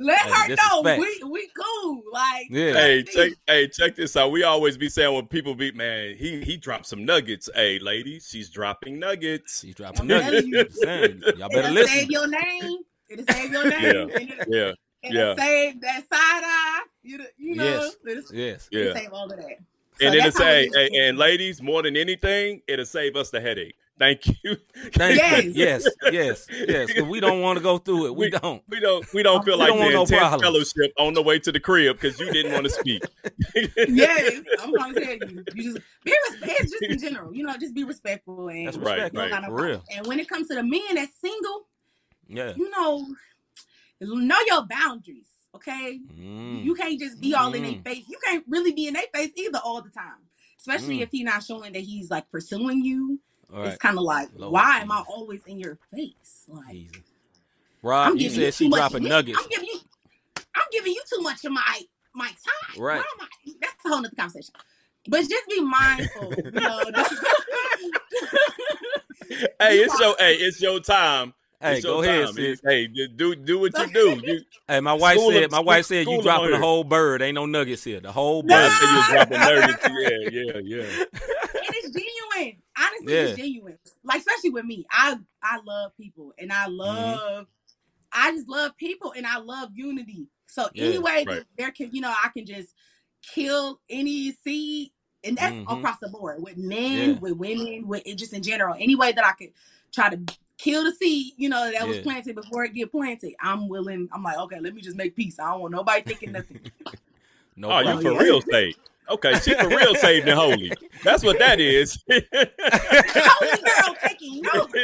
Let Hey, her know disrespect. we we cool. Like, Yeah. Hey, check, hey, check this out. We always be saying when people be, man, he he dropped some nuggets. Hey, ladies, she's dropping nuggets. She's dropping I'm nuggets. You. Y'all better it'll listen. save your name. It'll save your name. Yeah. Yeah, it'll yeah. save that side eye. You, know- you know, Yes. it'll, Yes. yeah. save all of that. And So then that's it's how hey, it is. hey, and ladies, more than anything, it'll save us the headache. Thank you. Thank Yes. you. Yes, yes, yes. 'cause we don't want to go through it. We, We- don't. We don't we don't feel We like don't want the no intense problems. fellowship on the way to the crib because you didn't want to speak. yes, I'm trying to tell you. You just be respectful. Just in general, you know, just be respectful and That's Right, right. kind of- for real. And when it comes to the men that's single, Yeah. you know, know your boundaries. Okay, Mm. you can't just be all in Mm. their face. You can't really be in their face either all the time. Especially Mm. if he's not showing that he's like pursuing you. It's kind of like, Lord why am I always in your face? Like, Easy. Rob, you giving said she too much dropping nuggets. I'm giving you, I'm giving you too much of my my time. Right. I- That's a whole nother conversation. But just be mindful. you know, hey, it's your hey, it's your time. Hey, It's your go ahead, time. sis. Hey, do do what you do. You, Hey, my wife said. of- My wife said you of dropping the whole bird. Ain't no nuggets here. The whole bird. said you dropping nuggets. Yeah, yeah, yeah. and it's genuine. honestly, Yeah. it's genuine. Like especially with me, I I love people and I love, I just love people and I love unity. So Yeah, any way right. there can, you know, I can just kill any seed, and that's Mhm. across the board with men, Yeah. with women, with just in general. Any way that I could try to kill the seed, you know, that was planted before it get planted, I'm willing. I'm like, okay, let me just make peace. I don't want nobody thinking nothing. No Oh, you for real saved. Okay, she for real saved and holy. That's what that is. Holy girl taking notes.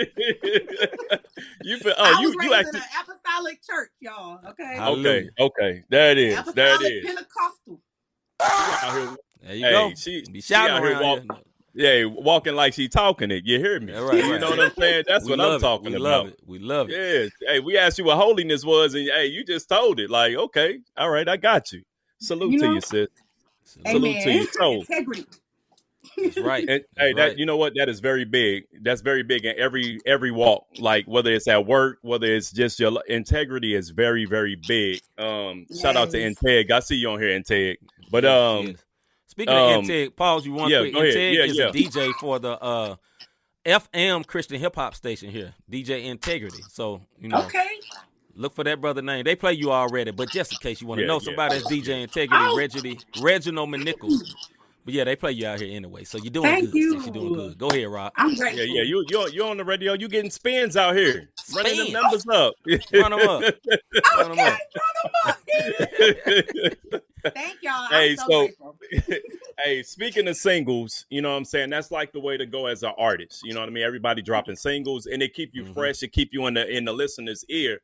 you feel, oh, I oh, you was you actually in an apostolic church, y'all. Okay, okay, Hallelujah. okay. That is that apostolic is. Pentecostal. There you Hey, go. she- Be she shouting out here around walk- here. Yeah, walking like she talking it. You hear me? Yeah, right, You right. know what I'm saying? That's We what I'm it. talking we about. Love it. We love it. Yes. Hey, we asked you what holiness was, and hey, you just told it. Like, okay, all right, I got you. Salute You to you, sis. Salute. Amen. to you. soul. Integrity. That's right. And That's hey, that you know what? That is very big. That's very big in every every walk. Like whether it's at work, whether it's just your integrity is very very big. Um, shout out to Yes. Integ. I see you on here, Integ. But Yes, um, yes. Speaking um, of Integ, pause you one yeah, quick. go ahead. Integ Yeah, is yeah. a DJ for the uh, FM Christian hip hop station here, DJ Integrity. So you know, Okay. look for that brother name. They play you already, but just in case you want to Yeah, know yeah. somebody that's DJ Integrity, Oh. Reginald Reginald Manickles. But yeah, they play you out here anyway. So you're doing Thank good. you. You're doing good. Go ahead, Rob. I'm yeah, grateful. yeah, you you you on the radio. You're getting spins out here, running the numbers up. Run 'em up. Run 'em up. Thank y'all. Hey, I'm so, so- grateful. hey, speaking of singles, you know what I'm saying? That's like the way to go as an artist. You know what I mean? Everybody dropping singles and they keep you Mhm. fresh, it keep you in the in the listener's ear.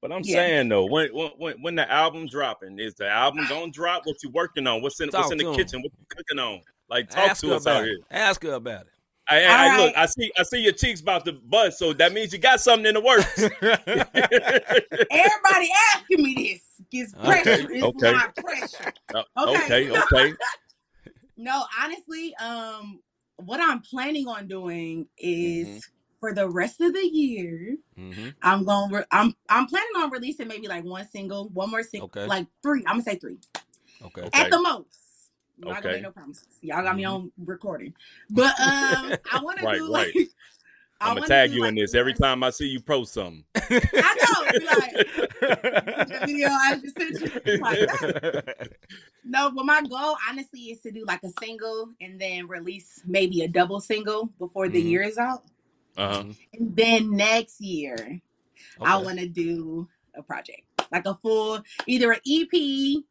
But I'm Yeah. saying though, when when when the album dropping, is the album gonna drop? What you working on? What's in Talk what's in the to 'em. kitchen? What you cooking on? Like talk Ask to us out about here. it. Ask her about it. I, I, All I- look. I see I see your cheeks about to bust, so that means you got something in the works. Everybody asking me this. Gets pressure. Okay, It's okay. my pressure. Uh, Okay. okay, okay. No, honestly, um, what I'm planning on doing is Mm-hmm. for the rest of the year, hmm I'm going. Re- I'm I'm planning on releasing maybe like one single, one more single, Okay. like three. I'm gonna say three Okay. Okay. at the most. Not gonna make no promises. Y'all got me Mhm. on recording, but um, I want Right, to do like. I I'm gonna tag you like, in this every time I see you post something. I know. Be like, the video I just sent you. Like, no, but my goal honestly is to do like a single and then release maybe a double single before the Mhm. year is out. Uh-huh. And then next year, I want to do a project, like a full, either an EP.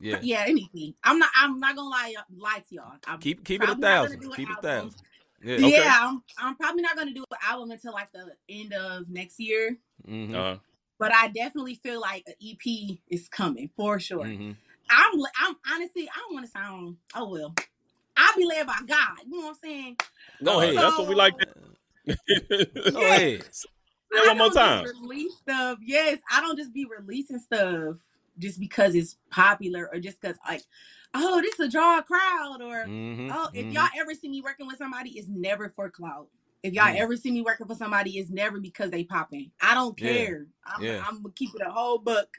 Yeah. Yeah, an EP. I'm not. I'm not gonna lie, lie to y'all. I'm Keep keep it a probably not gonna thousand. Keep it a album. thousand. Yeah. Okay. Yeah, I'm. I'm probably not gonna do an album until like the end of next year. Mhm. Uh-huh. But I definitely feel like an EP is coming for sure. Mhm. I'm I'm honestly I don't want to sound oh well. I'll be led by God. You know what I'm saying? Go ahead. That's what we like. Go Yeah. ahead. Say I it one more time. Release stuff. Yes, I don't just be releasing stuff just because it's popular or just because like, oh, this draw a crowd or Mhm. oh, if Mhm. y'all ever see me working with somebody, it's never for clout. If y'all Mm. ever see me working for somebody, it's never because they popping. I don't Yeah. care. I'm, Yeah. I'm gonna keep it a whole book.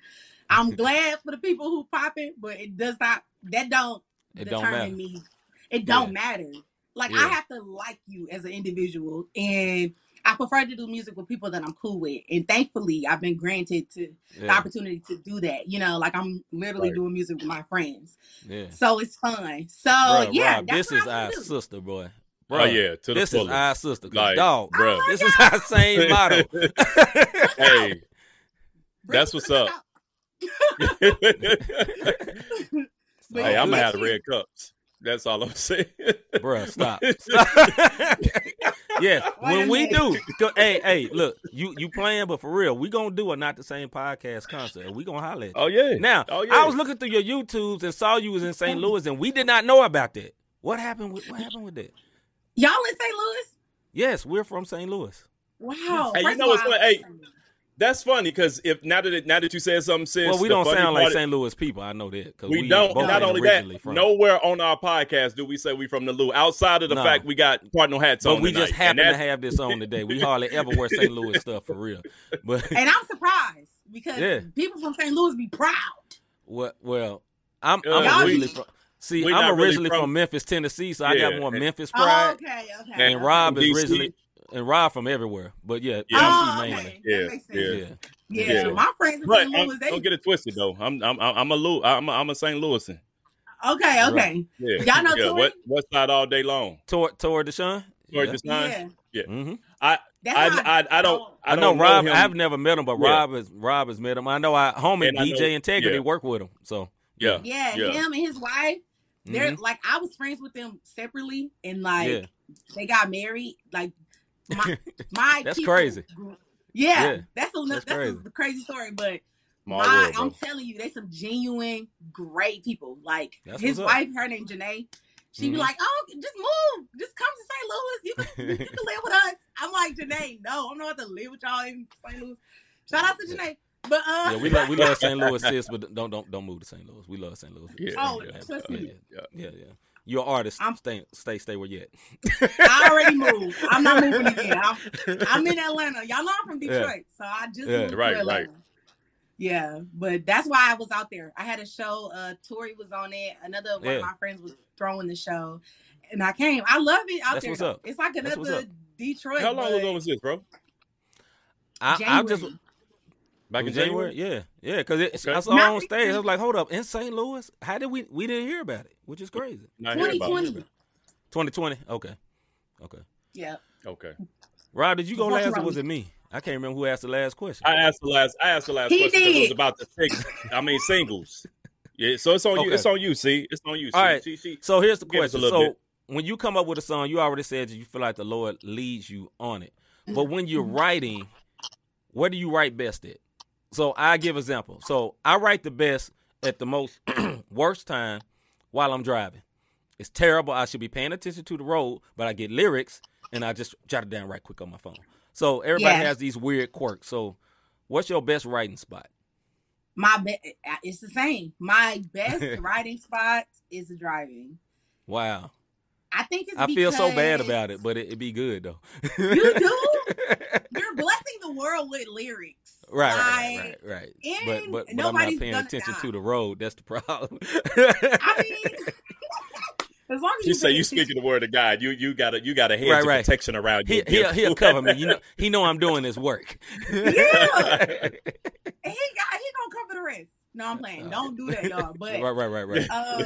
I'm glad for the people who popping, but it does not. That don't It don't matter. me. It don't Yeah. matter. Like. I have to like you as an individual, and I prefer to do music with people that I'm cool with. And thankfully, I've been granted to the opportunity to do that. You know, like I'm literally Right. doing music with my friends, Yeah. so it's fun. So Bruh, yeah, Rob, that's this what is I our do. sister, boy. Oh Bruh, yeah, to the This is our sister, Like, dog. bruh. Oh, this is our same motto. hey, That's what's up. hey, I'm gonna have the red cups. That's all I'm saying. Bruh, stop. Stop. yeah, when we do, go- hey, hey, look, you you playing, but for real, we gonna do a not the same podcast concert. and We gonna holler at you. Oh yeah. Now, oh yeah. I was looking through your YouTubes and saw you was in St. Louis, and we did not know about that. What happened with what happened with that? y'all in St. Louis. Yes, we're from St. Louis. Wow. Hey, you know what's all, funny? Hey, That's funny because if now that it, now that you said something, sis, well, we don't sound like St. Louis people. I know that because We, don't. both Not ain't only that, originally from. nowhere on our podcast do we say we from the Lou. Outside of the No. fact we got cardinal hats but on, we tonight. just And happen to have this on today. We hardly ever wear St. Louis stuff for real. But and I'm surprised because Yeah. people from St. Louis be proud. Well, well, I'm Uh, I'm we- originally from See, I'm not really originally from, from- Memphis, Tennessee, so I got Yeah. more Memphis Oh, pride. okay, okay. And Rob is originally and Rob from everywhere, but yeah, Yeah. Oh, okay. Yeah, That makes sense. yeah. Yeah, Yeah, Yeah. my friends in But St. Louis, they don't get it twisted though. I'm I'm I'm a Lou. I'm a, I'm a St. Louisan. okay, okay. Yeah. Y'all know yeah. Tory? What West Side all day long. toward toward Deshaun. Tory yeah. Deshaun? Yeah, hmm I that's I, I I don't I, I, know don't Rob. him. I've never met him, but Yeah. Rob has Rob has met him. I know I homie And I DJ know- Integrity yeah. work with him. So Yeah. Yeah, Yeah. him and his wife. They're mhm. like I was friends with them separately, and like Yeah. they got married. Like my my That's people crazy. grew- Yeah, Yeah, that's a that's that's, crazy. a crazy story, but Small my, world. I'm telling you, they some genuine great people. Like That's his what's up. wife, her name Janae. She'd be Mhm. like, "Oh, just move, just come to St. Louis. You can, you can live with us." I'm like, Janae, no, I'm not about to live with y'all in St. Louis. Shout out to Janae. But uh, yeah, we love we love St. Louis, sis, but don't don't don't move to St. Louis. We love St. Louis. Yeah. Oh, yeah, trust yeah, me. yeah, yeah, yeah. You're an artist. I'm- stay stay stay where you at. I already moved. I'm not moving again. I'm, I'm in Atlanta. Y'all know I'm from Yeah. Detroit, so I just Yeah. moved Right, to Atlanta. right. Yeah, but that's why I was out there. I had a show. Uh, Tori was on it. Another one Yeah. of my friends was throwing the show, and I came. I love it out That's there. what's up. It's like another. Detroit. How long ago was this, bro? I, I just Back in in January. Yeah, yeah, because Okay. I saw Not on stage. I was like, hold up, in St. Louis, how did we we didn't hear about it? Which is crazy. Not hear about it. 2020. 2020. Okay, okay. Yeah. Okay. Rob, did you go last or was it me? I can't remember who asked the last question. I asked the last. I asked the last He question 'cause it was did. about the six. I mean singles. Yeah. So it's on you. It's on you. See, it's on you. See, All right. See, see. So here's the Give us a question. So bit. when you come up with a song, you already said that you feel like the Lord leads you on it. But when you're mm-hmm. writing, where do you write best at? So I give example. So I write the best at the most worst time while I'm driving. It's terrible. I should be paying attention to the road, but I get lyrics and I just jot it down right quick on my phone. So everybody Yeah. has these weird quirks. So what's your best writing spot? My be- it's the same. My best writing spot is driving. Wow. I think it's I feel so bad about it, but it, it'd be good though. You do? You're blessing the world with lyrics. Right, right, Like, right, right. and But but, but I'm not nobody's paying attention die. to the road. That's the problem. I mean, as long as You you say you attention- speaking the word of God. You you got a you got a hedge Right, of right. protection around you. he he'll, he'll cover me. You know he know I'm doing his work. Yeah. And he got he gonna cover the rest. No, I'm playing. Don't do that, y'all. But right, right, right, right. uh,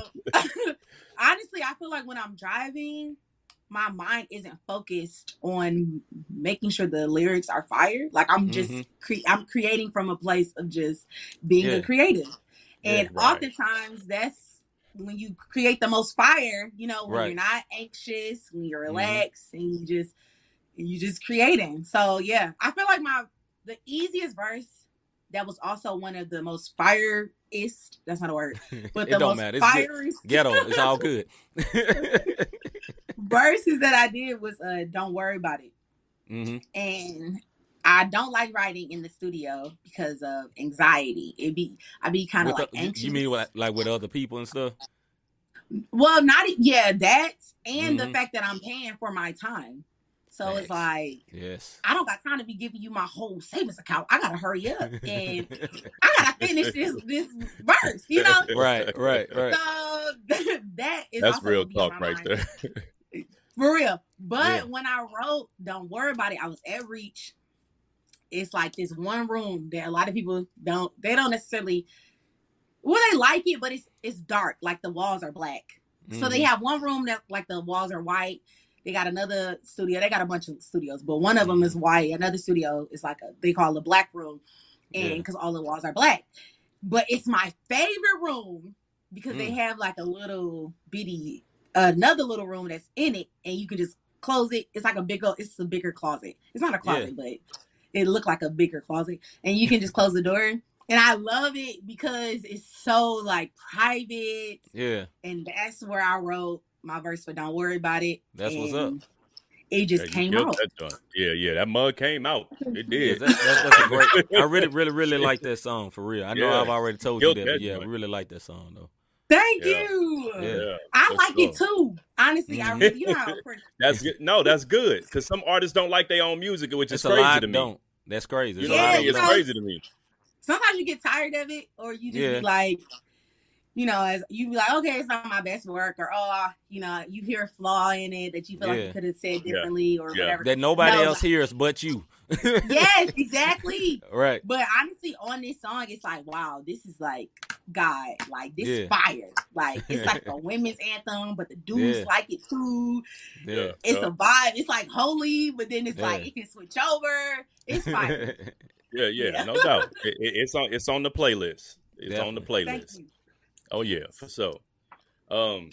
honestly, I feel like when I'm driving, my mind isn't focused on making sure the lyrics are fire. Like I'm just Mhm. cre- I'm creating from a place of just being Yeah. a creative, and Yeah, right. oftentimes that's when you create the most fire. You know, when Right. you're not anxious, when you're Mhm. relaxed, and you just you just creating. So yeah, I feel like my the easiest verse that was also one of the most fireist. That's not a word, but it the don't most matter. It's fireist Ghetto. It's all good. verses that I did was uh "Don't worry about it," hmm and I don't like writing in the studio because of anxiety. It be I be kind of like the- you- anxious. you mean like, like with other people and stuff? Well, not e- yeah that, and the Mhm. fact that I'm paying for my time. So Facts. it's like Yes. I don't got time to be giving you my whole savings account. I gotta hurry up and I gotta finish this this verse. You know. right, right, right. So that is That's also real talk right mind. there. For real. But Yeah. when I wrote Don't Worry About It, I was at Reach. It's like this one room that a lot of people don't they don't necessarily well they like it, but it's it's dark. Like the walls are black. So they Mhm. have one room that like the walls are white. They got another studio. They got a bunch of studios, but one of them is white. Another studio is like a they call it a black room, and Yeah. because all the walls are black. But it's my favorite room because they Mm. have like a little bitty another little room that's in it, and you can just close it. It's like a bigger. It's a bigger closet. It's not a closet, but it looked like a bigger closet, and you can just close the door. And I love it because it's so like private Yeah, and that's where I wrote my verse for "Don't Worry About It." That's what's up. It just Yeah, came out. Yeah, yeah, that mug came out. It did. that, that, that's a great. I really, really, really like that song for real. I know Yeah. I've already told you Killed that, that but yeah, joint. we really like that song though. Thank Yeah. you. Yeah. yeah. I for like it too. Honestly, I really, you know, how That's good. No, that's good because some artists don't like their own music, which is It's a crazy lot to me. don't. That's crazy. You It's know a what lot I of mean? It's know- crazy to me. sometimes you get tired of it, or you just Yeah. be like, you know, as you be like, okay, it's not my best work, or oh, you know, you hear a flaw in it that you feel like you could have said Yeah. differently or Yeah. whatever. That nobody No, else hears but you. Yes, exactly. Right. But honestly, on this song, it's like, wow, this is like God, like this Yeah. fire. Like it's like a women's anthem, but the dudes Yeah. like it too. Yeah. It's Yeah. a vibe. It's like holy, but then it's like Yeah. it can switch over. It's fire. Yeah, yeah, no doubt. It, it- it's on it's on the playlist. It's on the Definitely. Thank playlist. you. Oh yeah, for so. Um,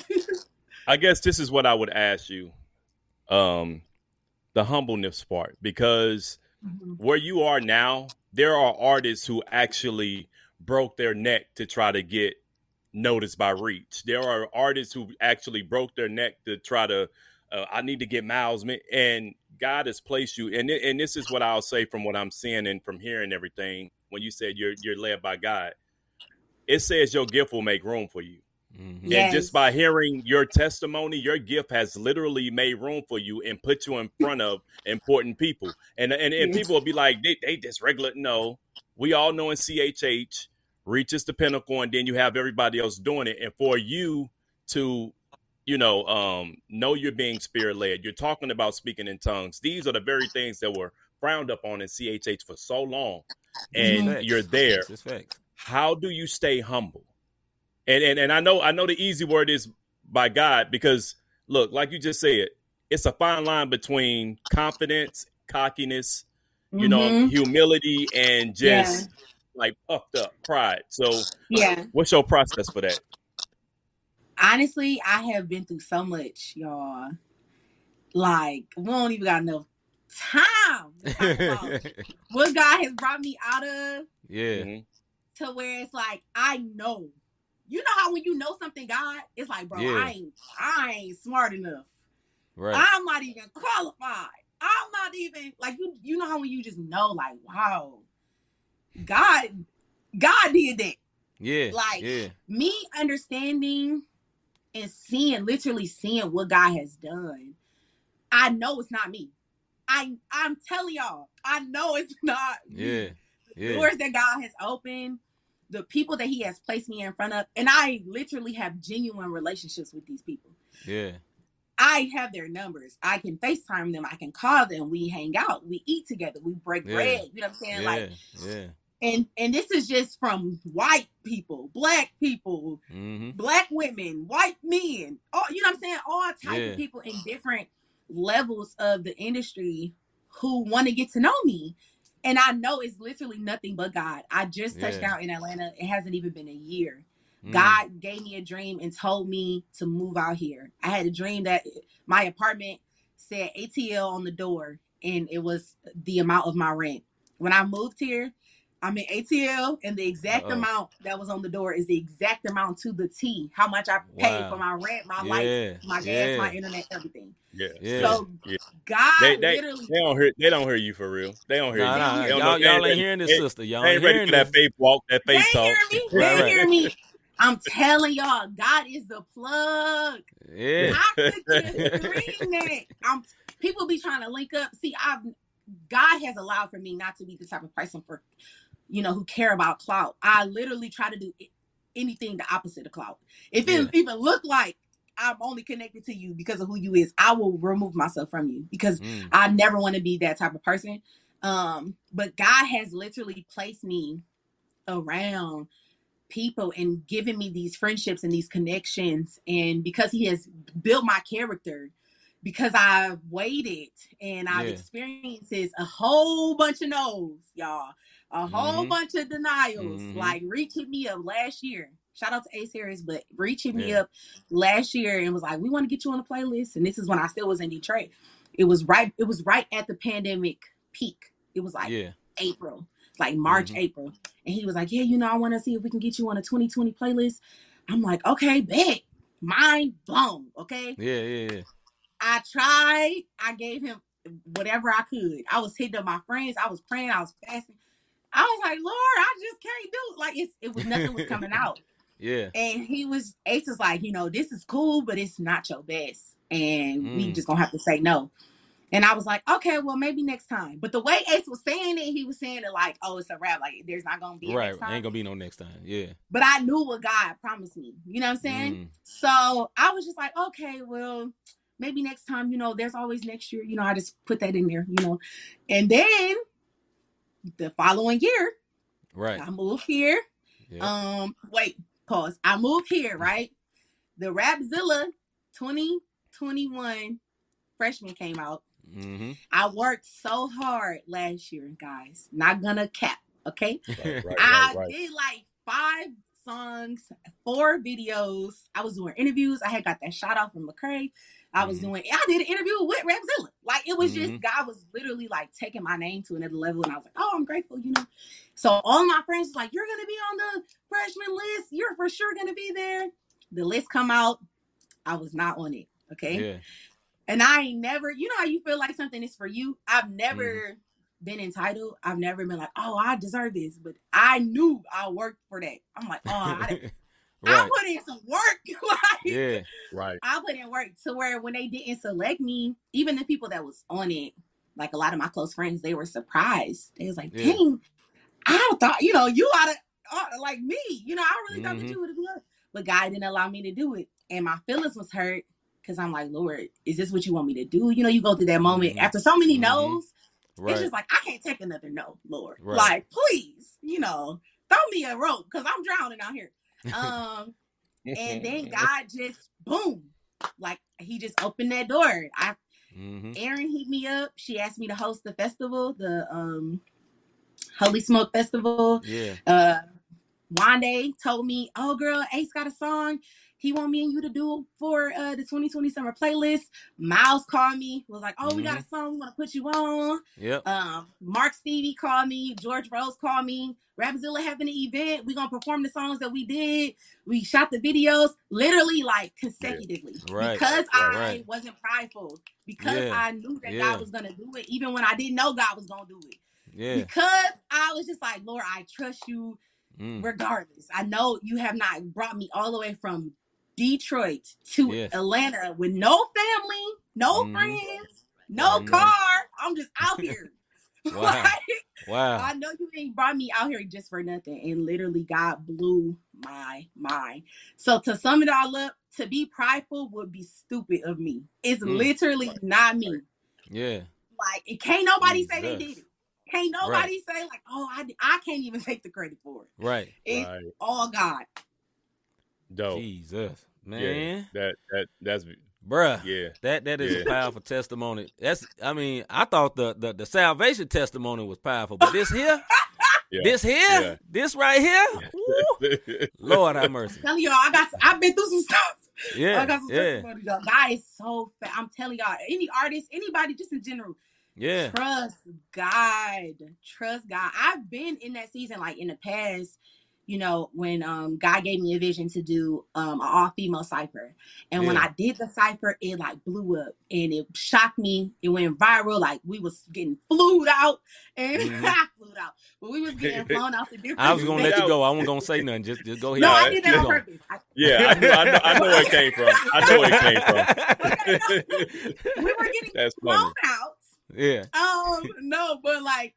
I guess this is what I would ask you, um, the humbleness part, because Mhm. where you are now, there are artists who actually broke their neck to try to get noticed by Reach. There are artists who actually broke their neck to try to. Uh, I need to get Miles, and God has placed you. And and this is what I'll say from what I'm seeing and from hearing everything. When you said you're you're led by God, it says your gift will make room for you. Mhm. Yeah. And just by hearing your testimony, your gift has literally made room for you and put you in front of important people. And and, and people will be like, they, they just regular. No, we all know in CHH reaches the pinnacle, and then you have everybody else doing it. And for you to, you know, um, know you're being spirit led, you're talking about speaking in tongues. These are the very things that were frowned upon in CHH for so long, and Facts. you're there That's just facts. how do you stay humble and and, and i know i know the easy word is by god because look like you just said it's a fine line between confidence cockiness you know Mhm. humility and just like puffed up pride so yeah. what's your process for that Honestly, I have been through so much, y'all. Like, we don't even got enough time to talk about what God has brought me out of yeah. Mhm. to where it's like I know. You know how when you know something, God, it's like, bro, Yeah. I ain't, I ain't smart enough. Right. I'm not even qualified. I'm not even like you. You know how when you just know, like, wow, God, God did that. yeah. like- yeah. Me understanding and seeing, literally seeing what God has done. I know it's not me. I I'm telling y'all, I know it's not me. Yeah. Yeah. doors that God has opened, the people that He has placed me in front of, and I literally have genuine relationships with these people. Yeah. I have their numbers. I can FaceTime them. I can call them. We hang out. We eat together. We break Yeah. bread. You know what I'm saying? Yeah. Like, Yeah. and and this is just from white people, black people, Mm-hmm. black women, white men. All you know what I'm saying? All type Yeah. of people in different levels of the industry who want to get to know me. And I know it's literally nothing but God. I just touched Yeah. down in Atlanta. It hasn't even been a year. Mm. God gave me a dream and told me to move out here. I had a dream that my apartment said ATL on the door and it was the amount of my rent. When I moved here, I'm in ATL and the exact Uh-oh. amount that was on the door is the exact amount to the T. How much I paid Wow. for my rent, my Yeah. lights, my gas, Yeah. my internet, everything. yeah Yeah. So Yeah. God they, they, literally they don't hear they don't hear you for real they don't hear Nah, you nah, They don't y'all, know- y'all ain't hearing this, sister. Y'all they ain't ain't ready hearing for that this. faith walk that they faith ain't talk hear me. They Right, ain't right. hear me. I'm telling y'all, God is the plug. Yeah. I could just scream that. I'm people be trying to link up. See, I've God has allowed for me not to be the type of person for you know who care about clout. I literally try to do anything the opposite of clout. If it Yeah. even look like I'm only connected to you because of who you is, I will remove myself from you because Mm. I never want to be that type of person. Um, but God has literally placed me around people and given me these friendships and these connections. And because He has built my character, because I've waited and I've Yeah. experienced a whole bunch of no's, y'all, a whole Mhm. bunch of denials. Mhm. Like Reach hit me up last year. Shout out to A Series, but Reach hit me up last year and was like, "We want to get you on the playlist." And this is when I still was in Detroit. It was right. It was right at the pandemic peak. It was like Yeah. April, like March, Mhm. April. And he was like, Yeah, you know, I want to see if we can get you on a 2020 playlist. I'm like, Okay, bet. Mind blown. Okay. Yeah. Yeah. Yeah. I tried. I gave him whatever I could. I was hitting up my friends. I was praying. I was fasting. I was like, Lord, I just can't do it. Like it's it was nothing was coming out. Yeah. And he was Ace was like, you know, this is cool, but it's not your best. And we Mm. just gonna have to say no. And I was like, okay, well, maybe next time. But the way Ace was saying it, he was saying it like, oh, it's a rap. Like, there's not gonna be a Right. next time. Ain't gonna be no next time. Yeah. but I knew what God promised me. You know what I'm saying? Mm. So I was just like, okay, well, maybe next time, you know, there's always next year. You know, I just put that in there, you know. And then the following year, Right. I moved here. Yeah. Um, wait, pause. I move here, right? The Rapzilla 2021 freshman came out. hmm I worked so hard last year, guys. Not gonna cap, okay? Right, right, I right, did like five songs, four videos. I was doing interviews. I had got that shot off from Lecrae. I was Mhm. doing. I did an interview with Rapzilla. Like it was Mhm. just God was literally like taking my name to another level, and I was like, oh, I'm grateful, you know. So all my friends was like, you're gonna be on the freshman list. You're for sure gonna be there. The list come out. I was not on it. Okay. Yeah. And I ain't never, you know how you feel like something is for you? I've never Mm-hmm. been entitled. I've never been like, oh, I deserve this. But I knew I worked for that. I'm like, oh, I, I put in some work. like, Yeah. Right. I put in work to where when they didn't select me, even the people that was on it, like a lot of my close friends, they were surprised. They was like, Yeah. dang, I thought, you know, you ought to, like me, you know, I really thought Mhm. that you would have done. But God didn't allow me to do it. And my feelings was hurt because I'm like, Lord, is this what you want me to do? You know, you go through that moment Mhm. after so many Mhm. no's. Right. It's just like, I can't take another no, Lord. Right. Like, please, you know, throw me a rope because I'm drowning out here. Um, and then God just boom, like he just opened that door. I hmm Erin hit me up. She asked me to host the festival, the um Holy Smoke Festival. Yeah. Uh Wande told me, "Oh girl, Ace got a song. He want me and you to do for uh the 2020 summer playlist." Miles called me, was like, "Oh, we got a song. We want to put you on." Yep. Um, Mark Stevie called me, George Rose called me, Rapzilla having an event. We're gonna perform the songs that we did. We shot the videos literally like consecutively. Right, Because I right. wasn't prideful. Because Yeah, I knew that yeah. God was gonna do it, even when I didn't know God was gonna do it. Yeah. Because I was just like, Lord, I trust you Mm. regardless. I know you have not brought me all the way from Detroit to Yes. Atlanta with no family, no Mhm. friends, no Mhm. car. I'm just out here. Wow. Like, Wow. I know you ain't brought me out here just for nothing. And literally, God blew my mind. So to sum it all up, to be prideful would be stupid of me. It's Mm. literally not me. Yeah. Like, it can't nobody say they did it. Can't nobody say like, oh, I, I can't even take the credit for it. Right. It's Right. all God. Dope. Jesus. Yeah. Man. That that that's Bruh. yeah. That that is Yeah. a powerful testimony. That's I mean, I thought the, the the salvation testimony was powerful, but this here, Yeah. this here, Yeah. this right here, woo, Lord have mercy. I'm telling y'all, I got I've been through some stuff. Yeah, I Yeah, got some yeah, testimony, y'all. God is so fat. I'm telling y'all, any artist, anybody, just in general, yeah, trust God. Trust God. I've been in that season, like in the past, you know, when um God gave me a vision to do um an all female cipher. And when I did the cipher, it like blew up and it shocked me. It went viral. Like we was getting flued out and Mhm. flued out. But we was getting flown out to different I was gonna let you go. I wasn't gonna say nothing. Just just go ahead. No, I Yeah, did that on purpose. I, Yeah, I know, I know, I know where it came from. I know where it came from. we were getting That's flown funny. out. yeah, um no but like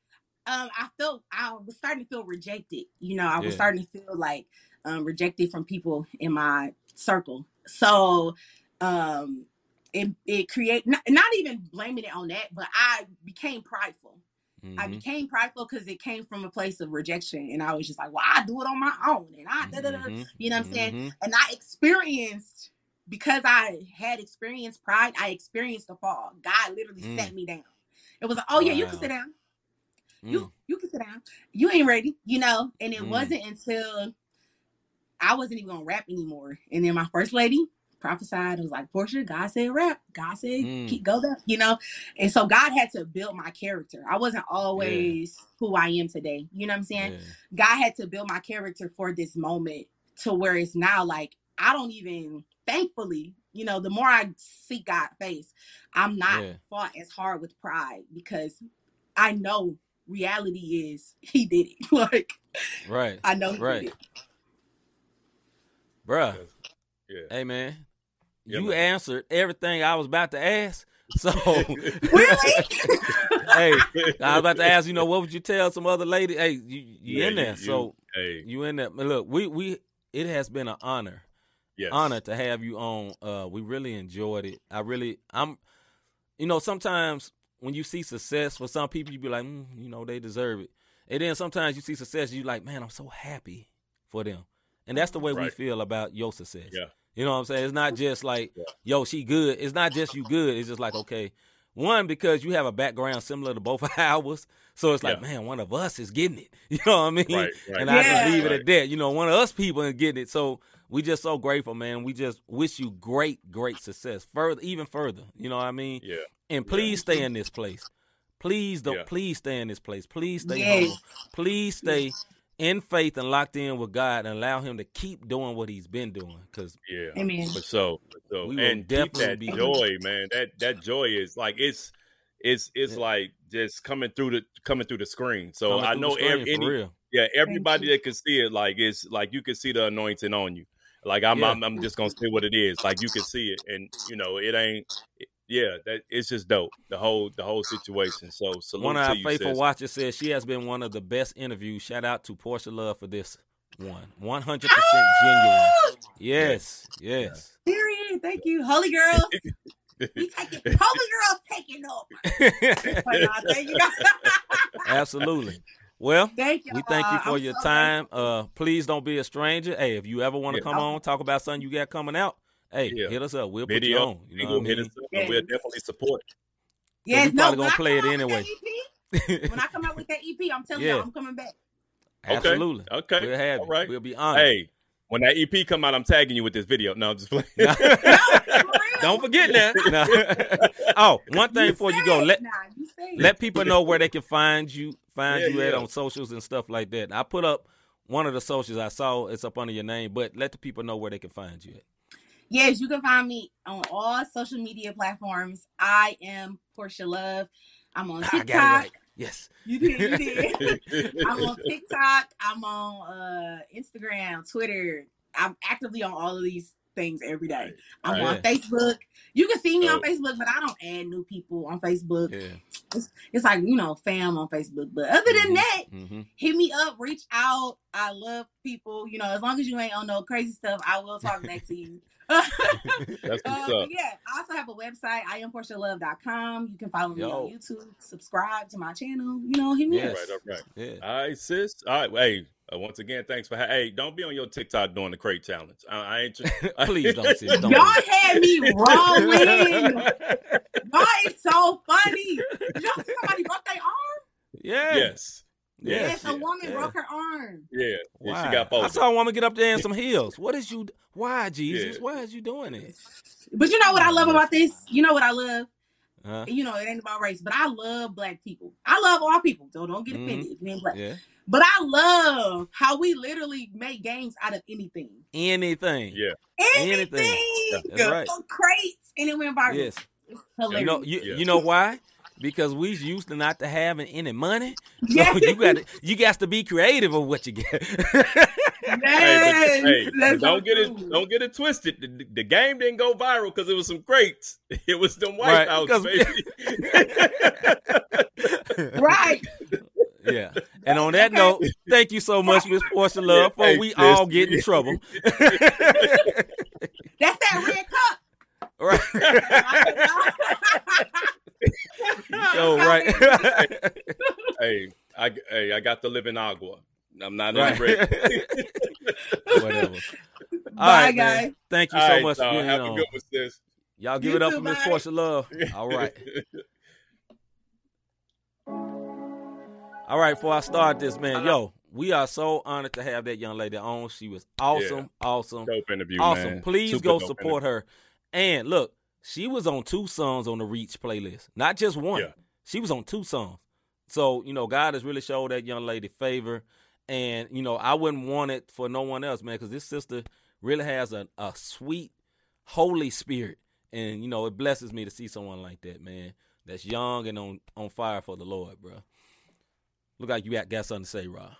um i felt i was starting to feel rejected you know i was Yeah. starting to feel like um rejected from people in my circle so um it, it create not, not even blaming it on that but i became prideful i Mhm. became prideful because it came from a place of rejection and i was just like well i do it on my own and i da, da, da. Mhm. you know what i'm saying Mhm. and i experienced because i had experienced pride i experienced the fall god literally Mm. sat me down it was like oh yeah you can sit down Mm. you you can sit down. You ain't ready, you know. And it Mm. wasn't until I wasn't even gonna rap anymore. And then my first lady prophesied. It was like, Portia, God said rap. God said Mm. keep go there, you know. And so God had to build my character. I wasn't always who I am today. You know what I'm saying? Yeah. God had to build my character for this moment to where it's now like I don't even thankfully, you know, the more I seek God face, I'm not Yeah. fought as hard with pride because I know reality is he did it. like Right, I know he Right. did it. bruh. Yeah. Hey man, Yeah, you man. answered everything I was about to ask So, Really? hey, I was about to ask, you know, what would you tell some other lady? Hey, you, you Yeah, in there? you- so Hey, you in there? Look, we we it has been an honor, yes. honor to have you on. Uh, we really enjoyed it. I really, I'm, you know, sometimes when you see success for some people, you be like, mm, you know, they deserve it. And then sometimes you see success, you like, man, I'm so happy for them. And that's the way we feel about your success. Yeah. You know what I'm saying? It's not just like, Yeah. yo, she good. It's not just you good. It's just like, okay, one, because you have a background similar to both of ours. So it's like, Yeah. man, one of us is getting it. You know what I mean? Right, right. And I just leave it at that. You know, one of us people is getting it. So we just so grateful, man. We just wish you great, great success. Further, even further. You know what I mean? Yeah. And please stay in this place. Please don't. Yeah. Please stay in this place. Please stay Yes. humble. Please stay in faith and locked in with God and allow Him to keep doing what He's been doing. Because Yeah. Amen. For so, so. We will and keep that definitely be- joy, man. That that joy is like it's it's it's Yeah. like just coming through the coming through the screen. So coming I know the screen, ev- any real. yeah everybody that can see it like it's like you can see the anointing on you. Like I'm Yeah. I'm, I'm just gonna say what it is. Like you can see it, and you know it ain't. It- yeah, that it's just dope. The whole the whole situation. So salute One of to our you, faithful sis. watchers says she has been one of the best interviews. Shout out to Portia Love for this one. 100% genuine. Yes, yes. Period. Thank you. Holy girls. We taking Holy girls taking over. Thank you. Absolutely. Well, thank you. we thank you for your time. Uh, please don't be a stranger. Hey, if you ever want to Yeah. come on, talk about something you got coming out, hey, Yeah. hit us up. We'll put you on. You know single, what hit us up, and we'll definitely support. it. Yes, we no, probably when gonna play it out with that anyway. EP, when I come out with that EP, I'm telling Yeah. you, I'm coming back. Absolutely. Okay. We'll have All you. right. We'll be honored. Hey, when that EP come out, I'm tagging you with this video. No, I'm just playing. No, for. Don't forget that. Nah. oh, one thing before you go, say let it now. You let people know where they can find you, find Yeah, you at on socials and stuff like that. I put up one of the socials I saw. It's up under your name, but let the people know where they can find you at. Yes, you can find me on all social media platforms. I am Portia Love. I'm on I got it TikTok. right. Yes. You did, you did. I'm on TikTok. I'm on uh, Instagram, Twitter. I'm actively on all of these things every day. I'm on Facebook. You can see me on Facebook, but I don't add new people on Facebook. Yeah. It's like, you know, fam on Facebook. But other than Mhm. that, hmm hit me up, reach out. I love people. You know, as long as you ain't on no crazy stuff, I will talk back to you. That's Uh, what's but up. yeah, I also have a website, IamPortiaLove.com. You can follow me on YouTube, subscribe to my channel. You know, hit me Yes. up. All right, all right. Yeah. All right, sis. All right. Hey, uh, once again, thanks for. Ha- hey, don't be on your TikTok doing the crate challenge. I, I ain't. tr- Please don't sis. Don't Y'all do had me rolling. it. Y'all is so funny. Did y'all see somebody broke their arm? yeah. yes. Yes. Yes, a woman Yeah. broke her arm. Yeah. yeah she got I saw a woman get up there in some heels. What is you? Why, Jesus? Yeah. Why is you doing it? But you know what I love about this? You know what I love? Huh? You know, it ain't about race, but I love black people. I love all people. So don't get Mhm. offended if you ain't black. Yeah. But I love how we literally make games out of anything. Anything. Yeah. Anything. Anything. That's right. Crates. And it went viral. Yes. It's You know. You, Yeah. you know why? Because we used to not to having any money. So Yes. you got to you got to be creative of what you get. Hey, but, hey, that's don't get it. Don't get it twisted. The, the game didn't go viral because it was some crates. It was them White Right, House, 'cause- baby. Right. yeah. And on that Okay. note, thank you so much, Miss Portia Love, for Hey, we sis. all get in trouble. That's that red cup. right. so right. hey, I hey, I got to live in agua. I'm not in right. the Whatever. All Bye, right, man. guys. Thank you All so right, much for y'all, being have a on. good one, sis. Y'all give You it up too, for Miss bye. Portia Love. All right. All right, before I start this, man, yo, we are so honored to have that young lady on. She was awesome, awesome, Dope interview, awesome. man. Please Super go dope support her. And look, she was on two songs on the Reach playlist, not just one. Yeah. She was on two songs. So, you know, God has really showed that young lady favor. And, you know, I wouldn't want it for no one else, man, because this sister really has a, a sweet, holy spirit. And, you know, it blesses me to see someone like that, man, that's young and on, on fire for the Lord, bro. Look like you got, got something to say, Rob.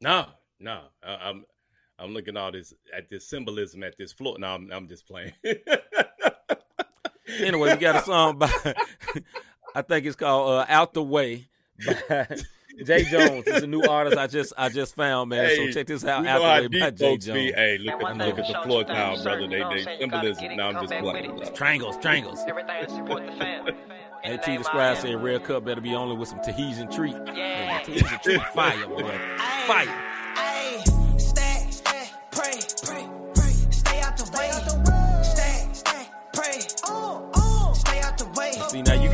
No, no. I, I'm I'm looking all this at this symbolism at this floor. No, I'm, I'm just playing. Anyway, we got a song by I think it's called uh, "Out the Way" by Jay Jones. It's a new artist I just I just found, man. so check this out. "Out the Way" by Jay folks be. Jones. Hey, look at look at the floor town, brother. They they symbolism. Now I'm just playing. Triangles, triangles. AT describes saying Red Cup better be only with some Tahitian treat. Yeah. Tahitian treat fire, boy. Fire.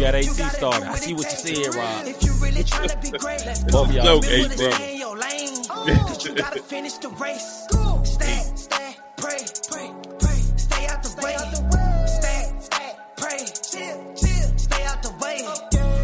Got AT started. I see what you said, Rob. If you really trying to be great, let's Both of y'all Joke, Remember eight, to stay in your lane. Oh. Cause you gotta finish the race. Stack, stack, pray, pray, pray. Stay out the way. Stay, stay, pray. Chill, chill. Stay out the way.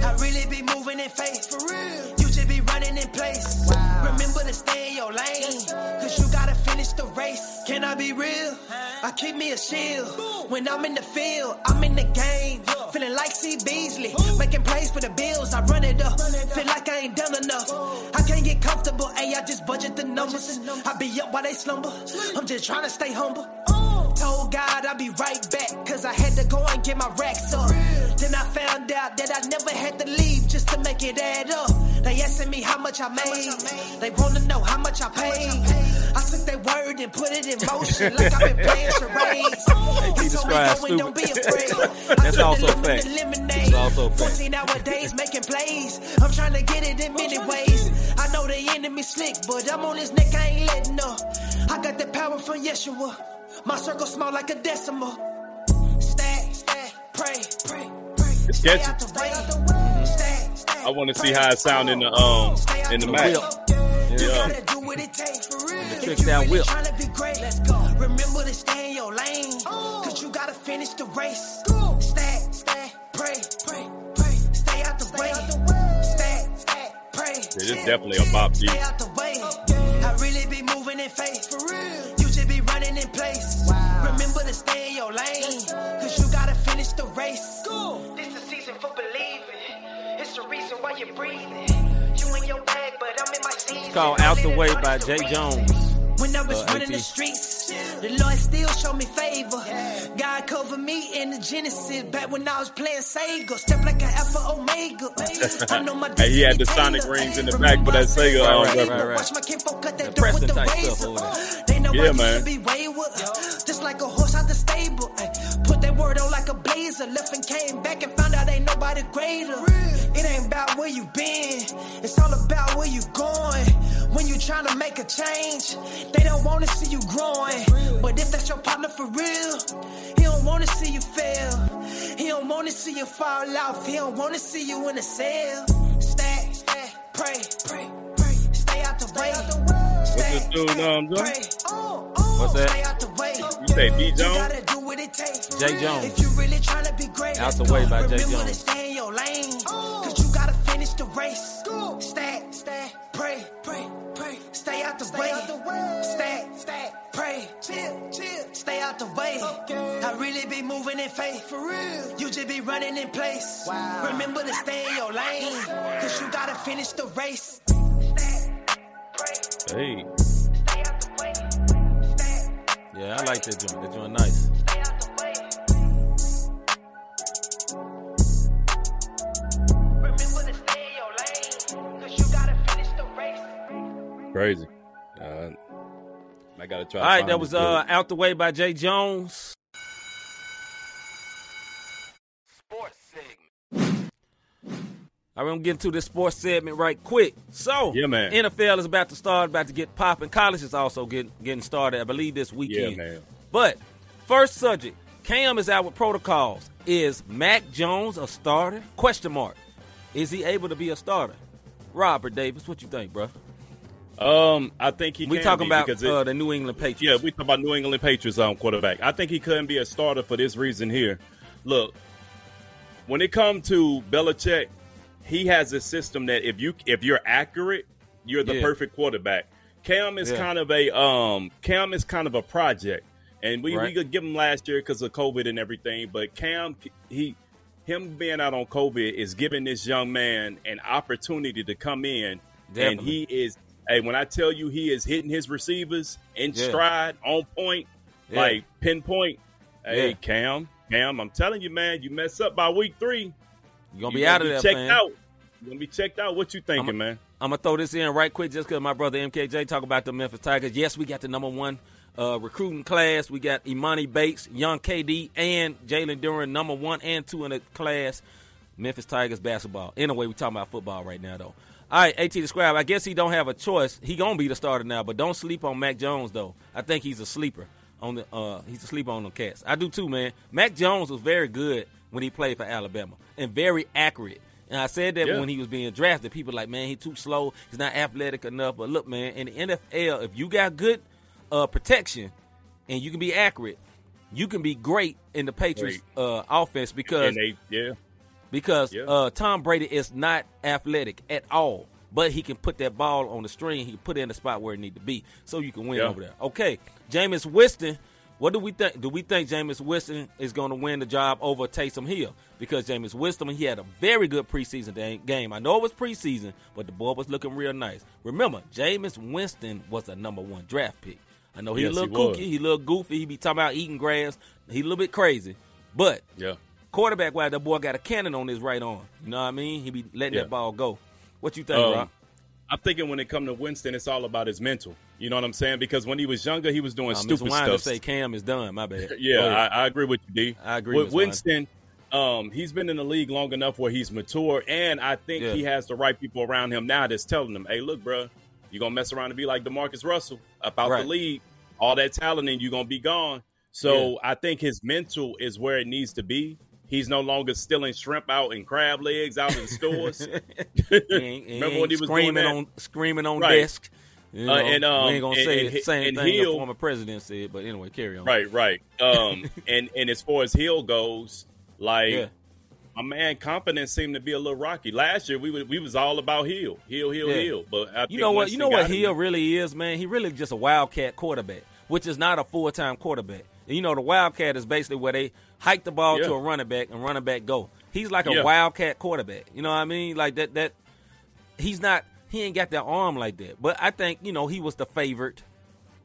I really be moving in faith. For real. You should be running in place. Remember to stay in your lane. Cause you gotta finish the race. Can I be real? I keep me a shield. When I'm in the field, I'm in the game. Feeling like C. Beasley. Making plays for the bills, I run it up. Feel like I ain't done enough. I can't get comfortable, ayy, I just budget the numbers. I be up while they slumber. I'm just trying to stay humble. Told God I'll be right back, cause I had to go and get my racks up. Then I found out that I never had to leave just to make it add up. They asking me how much I made. They wanna know how much I paid. I took their word and put it in motion like I've been playing charades. He told me describes go and don't be afraid. I That's also the lemon fact. to lemonade. It's also fact. 14 hour days making plays. I'm trying to get it in many ways. I know the enemy slick, but I'm on his neck, I ain't letting up. I got the power from Yeshua. My circle small like a decimal. Stack, stack, pray, pray, pray. It's Stay catchy. out the way. Stack, stack, I want to see how it sound in the um in the the match. way. You Yeah. gotta do what it takes for real. If you down really whip. tryna be great, let's go. Remember to stay in your lane. Cause you gotta finish the race. Stack, stack, pray, pray, pray. Stay out the way. Stack, stack, pray. this definitely a bop beat. Stay out the way. I really be moving in faith. Remember to stay in your lane. Cause you gotta finish the race. This the season for believing. It's the reason why you're breathing. You in your bag, but I'm in my season. It's called Out the Way by Jay Jones. When I was Uh, running the streets, the Lord still showed me favor. God covered me in the Genesis back when I was playing Sega. Step like an Alpha Omega. I know my Hey, he had the destiny Sonic rings in the back but that Sega, Remember I Right, said, right, right. Watch my kinfolk cut that The dope with the Preston type razor. Stuff over there. They know Yeah, I man. be wayward. Just like a horse out the stable. Put that word on like a blazer. Left and came back and found out ain't nobody greater. It ain't about where you been. It's all about where you going. When you trying to make a change, they don't want to see you growing. But if that's your partner for real, he don't want to see you fail. He don't want to see you fall off. He don't want to see you in a cell. Stack, stack, pray, pray, pray. Stay out the way. What's this dude, um, Joe? What's that? Stay out the way. You say D You Jones? gotta do what it takes. for Jay. Jones. If you really tryna be great, Out the way by Jay Jones. stay in your lane. Cause you gotta finish the race. Stack, stack, pray, pray, pray. Stay out the way. Stack, stack, pray. Chill, chill. Stay out the way. I really be moving in faith. For real. You just be running in place. Remember to stay in your lane. Cause you gotta finish the race. Stack, pray, Hey, stay out the way. Stack, Yeah, I like that joint. That joint nice. stay out the way. Remember to stay in your lane, cause you gotta finish the race. crazy. Uh, I gotta try. All right, that was uh. Out the Way by Jay Jones. Sports segment. I'm getting to get into this sports segment right quick. So, Yeah, man. NFL is about to start, about to get popping. College is also getting getting started, I believe, this yeah, weekend. man. But first subject, Cam is out with protocols. Is Mac Jones a starter? Question mark. Is he able to be a starter? Robert Davis, what you think, bro? Um, I think he. We talking about because it- uh, the New England Patriots. Yeah, we talk about New England Patriots um, quarterback. I think he couldn't be a starter for this reason here. Look, when it comes to Belichick, he has a system that if you if you're accurate, you're the Yeah. perfect quarterback. Cam is Yeah. kind of a um Cam is kind of a project, and we, we could give him last year because of COVID and everything. But Cam, he him being out on COVID is giving this young man an opportunity to come in, and he is. Hey, when I tell you he is hitting his receivers in Yeah. stride, on point, like pinpoint. Hey. Cam, Cam. I'm telling you, man, you mess up by week three, You're gonna you be out of gonna there, checked out. You're gonna be checked out. What you thinking, man? I'm gonna throw this in right quick just because my brother MKJ talk about the Memphis Tigers. Yes, we got the number one uh, recruiting class. We got Emoni Bates, Young KD, and Jalen Duren, number one and two in the class. Memphis Tigers basketball. Anyway, we talking about football right now though. All right, AT the Scribe. I guess he don't have a choice. He gonna be the starter now, but don't sleep on Mac Jones though. I think he's a sleeper on the. Uh, he's a sleeper on the Cats. I do too, man. Mac Jones was very good when he played for Alabama and very accurate. And I said that Yeah. when he was being drafted, people like, man, he's too slow. He's not athletic enough. But look, man, in the NFL, if you got good uh, protection and you can be accurate, you can be great in the Patriots uh, offense because And they, yeah, because Yeah. uh, Tom Brady is not athletic at all, but he can put that ball on the string. He can put it in the spot where it need to be, so you can win Yeah. over there. Okay, Jameis Winston. What do we think? Do we think Jameis Winston is going to win the job over Taysom Hill? Because Jameis Winston, he had a very good preseason game. I know it was preseason, but the boy was looking real nice. Remember, Jameis Winston was a number one draft pick. I know he Yes, a little he kooky, he a little goofy. He be talking about eating grass. He a little bit crazy, but yeah. quarterback wise, that boy got a cannon on his right arm. You know what I mean? He be letting Yeah. that ball go. What you think, Um, Rob? I'm thinking when it come to Winston, it's all about his mental. You know what I'm saying? Because when he was younger, he was doing Miss stupid stuff. say Cam is done. My bad. Yeah, I, I agree with you, D. I agree, With Ms. Winston, um, he's been in the league long enough where he's mature, and I think Yeah. he has the right people around him now that's telling him, "Hey, look, bro, you're gonna mess around and be like JaMarcus Russell about Right. the league, all that talent, and you're gonna be gone." So I think his mental is where it needs to be. He's no longer stealing shrimp out and crab legs out in stores. He ain't- he Remember when he was doing screaming on screaming on Right. desk. You Uh, know, and, um, we ain't gonna and- say and- the same and thing Hill- the former president said, but anyway, carry on. Right, right. Um, and and as far as Hill goes, like Yeah. my man, confidence seemed to be a little rocky. Last year, we was, we was all about Hill, Hill, Hill, Yeah. Hill. But I You know what? You know what got him- Hill really is, man. He really just a wildcat quarterback, which is not a full time quarterback. And you know, the wildcat is basically where they hike the ball Yeah. to a running back and running back go. He's like a Yeah. wildcat quarterback. You know what I mean? Like that. That he's not. He ain't got that arm like that. But I think you know he was the favorite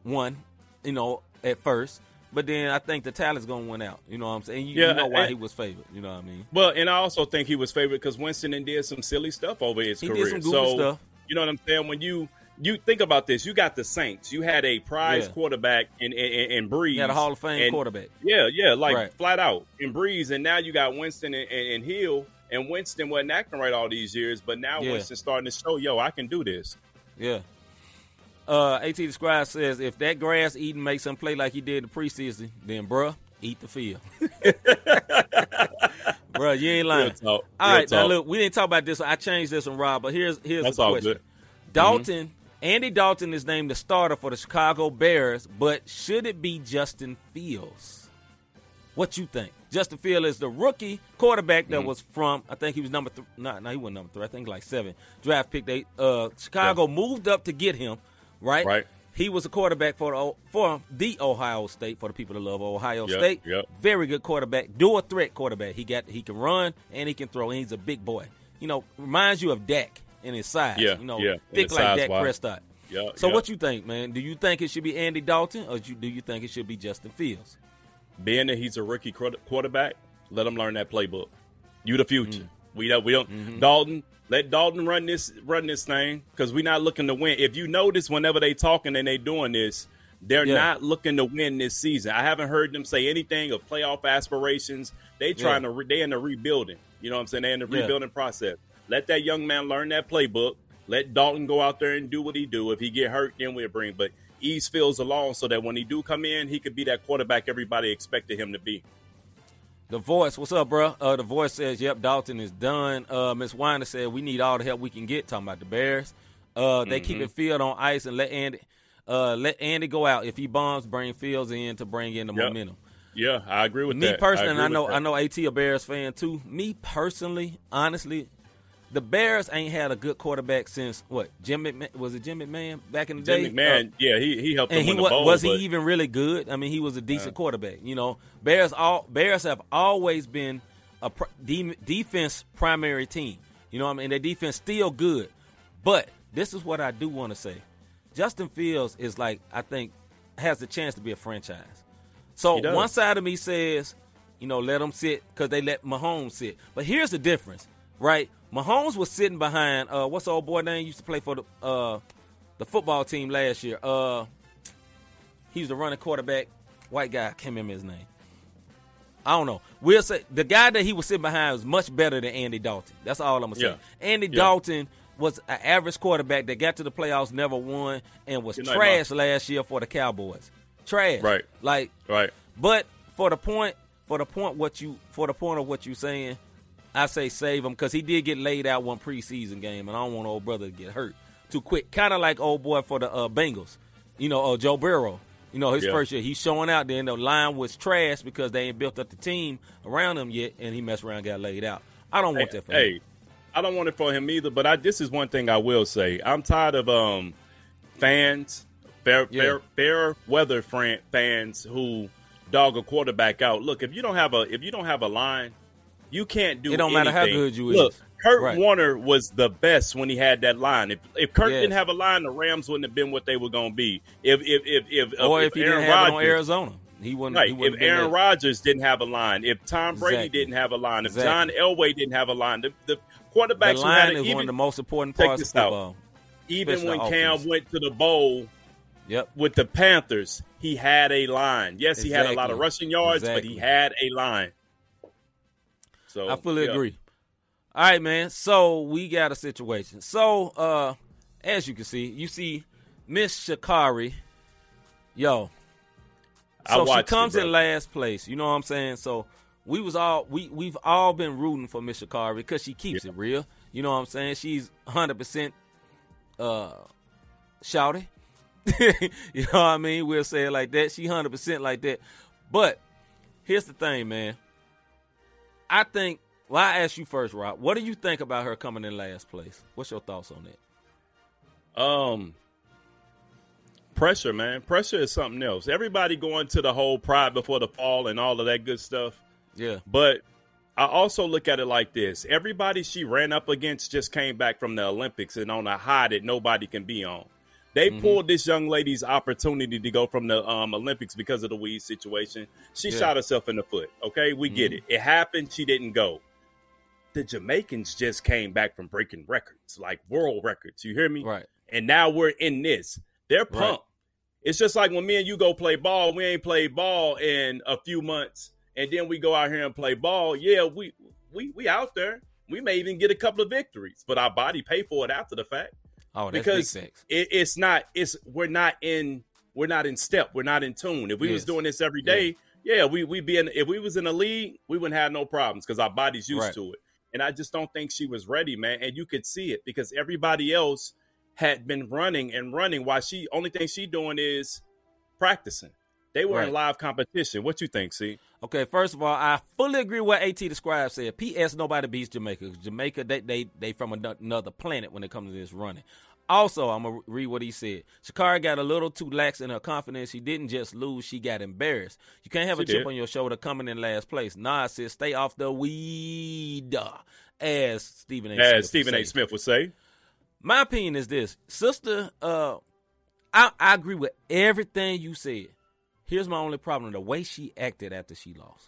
one. You know, at first. But then I think the talent's gonna win out. You know what I'm saying? You, Yeah, you know why and- he was favored. You know what I mean? Well, and I also think he was favored because Winston and did some silly stuff over his He career. so stuff. you know what I'm saying? When you you think about this, you got the Saints. You had a prize Yeah. quarterback in in, in Brees. He had a Hall of Fame and- quarterback. Yeah, yeah, like Right. flat out in Brees, and now you got Winston and, and, and Hill. And Winston wasn't acting right all these years, but now Yeah. Winston's starting to show, yo, I can do this. Yeah. Uh, At the Scribe says if that grass eating makes him play like he did the preseason, then bruh, eat the field. bruh, you ain't lying. Talk. All Real right, now look, we didn't talk about this. I changed this one, Rob. But here's here's That's the question. good. Mm-hmm. Andy Dalton is named the starter for the Chicago Bears, but should it be Justin Fields? What you think? Justin Fields is the rookie quarterback that Mhm. was from. I think he was number three. No, no, he wasn't number three. I think like seven draft pick. They uh Chicago moved up to get him. Right. Right. He was a quarterback for the, for the Ohio State for the people that love Ohio Yep, State. yep. Very good quarterback, dual threat quarterback. He got he can run and he can throw. And he's a big boy. You know, reminds you of Dak in his size. Yeah, you know, yeah, thick like Dak. Prescott. Yeah, So yeah. what you think, man? Do you think it should be Andy Dalton or do you, think it should be Justin Fields? Being that he's a rookie quarterback, let him learn that playbook. You the future. Mm. We don't. We don't. Mm-hmm. Dalton, let Dalton run this run this thing because we're not looking to win. If you notice, whenever they talking and they doing this, they're Yeah. not looking to win this season. I haven't heard them say anything of playoff aspirations. They trying Yeah. to. Re- they in the rebuilding. You know what I'm saying? They in the Yeah. rebuilding process. Let that young man learn that playbook. Let Dalton go out there and do what he do. If he get hurt, then we'll bring. But ease Fields along so that when he do come in, he could be that quarterback everybody expected him to be. The voice, what's up, bro? Uh, the voice says, "Yep, Dalton is done." Uh, Miss Weiner said, "We need all the help we can get." Talking about the Bears, uh, they keep Mhm. it field on ice and let Andy, uh, let Andy go out. If he bombs, bring Fields in to bring in the Yep. momentum. Yeah, I agree with Me that. personally, and I know. I know At a Bears fan too. Me personally, honestly, the Bears ain't had a good quarterback since what? Jim McMahon was it Jim McMahon back in the day? Jim McMahon, Uh, yeah, he he helped and them he win the was, bowl. was he even really good? I mean, he was a decent Uh. quarterback. You know, Bears all Bears have always been a pr- de- defense primary team. You know, what I mean, their defense still good, but this is what I do want to say: Justin Fields is like I think has the chance to be a franchise. So one side of me says you know, let them sit because they let Mahomes sit. But here's the difference, right? Mahomes was sitting behind uh, what's the old boy name used to play for the uh, the football team last year. Uh, he was the running quarterback, white guy. I can't remember his name. I don't know. We'll say the guy that he was sitting behind was much better than Andy Dalton. That's all I'm gonna say. Yeah. Andy Yeah. Dalton was an average quarterback that got to the playoffs, never won, and was Good night, trash last year for the Cowboys. Trash. Right. Like Right. but for the point, for the point, what you for the point of what you saying, I say save him because he did get laid out one preseason game, and I don't want old brother to get hurt too quick. Kind of like old boy for the uh, Bengals, you know, uh, Joe Burrow. You know, his Yeah. first year, he's showing out. Then the line was trash because they ain't built up the team around him yet, and he messed around, and got laid out. I don't want Hey, that for him. hey, I don't want it for him either. But I this is one thing I will say. I'm tired of um fans, fair Yeah. fair, fair weather fans who dog a quarterback out. Look, if you don't have a if you don't have a line, you can't do. It don't matter how good you Look, is. Kurt Right. Warner was the best when he had that line. If if Kurt Yes. didn't have a line, the Rams wouldn't have been what they were going to be. If if if if, Or if, he Aaron didn't have it on Arizona, he wouldn't. Right. He If wouldn't have been Aaron. Rodgers didn't have a line, if Tom Brady Exactly. didn't have a line, if Exactly. John Elway didn't have a line, the, the the quarterbacks had line is one of the most important parts of this out. even especially when Cam offense. went to the bowl Yep. with the Panthers, he had a line. Yes, he had a lot of rushing yards, but he had a line. So I fully yeah. agree. All right, man. So we got a situation. So, uh, as you can see, you see Miss Sha'Carri. Yo. So she it, comes in last place. You know what I'm saying? So we was all we we've all been rooting for Miss Sha'Carri because she keeps it real. You know what I'm saying? She's 100 percent uh shouty. you know what I mean? We'll say it like that. She 100 percent like that. But here's the thing, man. I think. Well, I ask you first, Rob. What do you think about her coming in last place? What's your thoughts on that? Um, pressure, man. Pressure is something else. Everybody going to the whole pride before the fall and all of that good stuff. Yeah. But I also look at it like this: everybody she ran up against just came back from the Olympics and on a high that nobody can be on. They Mhm. pulled this young lady's opportunity to go from the um, Olympics because of the weed situation. She Yeah. shot herself in the foot. Okay, we get Mhm. it. It happened. She didn't go. The Jamaicans just came back from breaking records, like world records. You hear me? Right. And now we're in this. They're Right. pumped. It's just like when me and you go play ball. We ain't played ball in a few months, and then we go out here and play ball. Yeah, we we we out there. We may even get a couple of victories, but our body pay for it after the fact Oh, because it, it's not. It's we're not in. We're not in step. We're not in tune. If we was doing this every day, yeah, we we be in. If we was in a league, we wouldn't have no problems because our body's used Right. to it. And I just don't think she was ready, man. And you could see it because everybody else had been running and running while she only thing she doing is practicing. They were in live competition. What you think, see? Okay, first of all, I fully agree with what AT the Scribe said. P.S. Nobody beats Jamaica. Jamaica, they they they from another planet when it comes to this running. Also, I'm gonna read what he said. Sha'Carri got a little too lax in her confidence. She didn't just lose; she got embarrassed. You can't have She a chip did. on your shoulder coming in last place. Nah, sis, stay off the weed. As Stephen A. Smith As would Stephen say. A. Smith would say. My opinion is this, sister. Uh, I I agree with everything you said. Here's my only problem: the way she acted after she lost.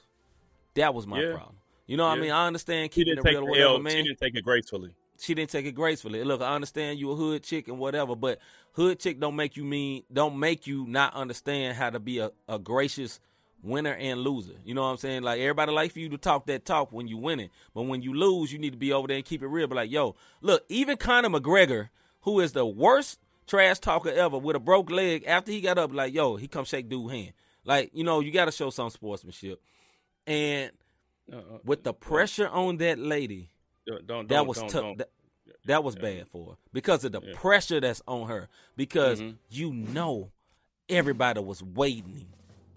That was my Yeah. problem. You know what I mean? I understand She keeping didn't it take real whatever, L. man. She didn't take it gracefully. She didn't take it gracefully. Look, I understand you a hood chick and whatever, but hood chick don't make you mean don't make you not understand how to be a, a gracious winner and loser. You know what I'm saying? Like everybody like for you to talk that talk when you winning, but when you lose, you need to be over there and keep it real. But like, yo, look, even Conor McGregor, who is the worst trash talker ever, with a broke leg, after he got up, like, yo, he come shake dude hand. Like, you know, you got to show some sportsmanship. And Uh-uh. with the pressure on that lady, Don't, don't, that was don't- tough. don't. That, that was bad for her because of the Yeah. pressure that's on her. Because Mhm. you know, everybody was waiting,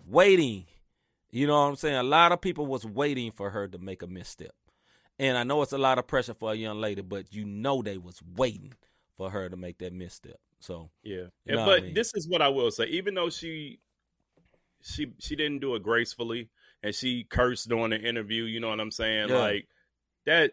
waiting. You know what I'm saying? A lot of people was waiting for her to make a misstep, and I know it's a lot of pressure for a young lady, but you know they was waiting for her to make that misstep. So Yeah, You know what I but mean? this is what I will say. Even though she, she, she didn't do it gracefully, and she cursed during the interview. You know what I'm saying? Yeah. Like that.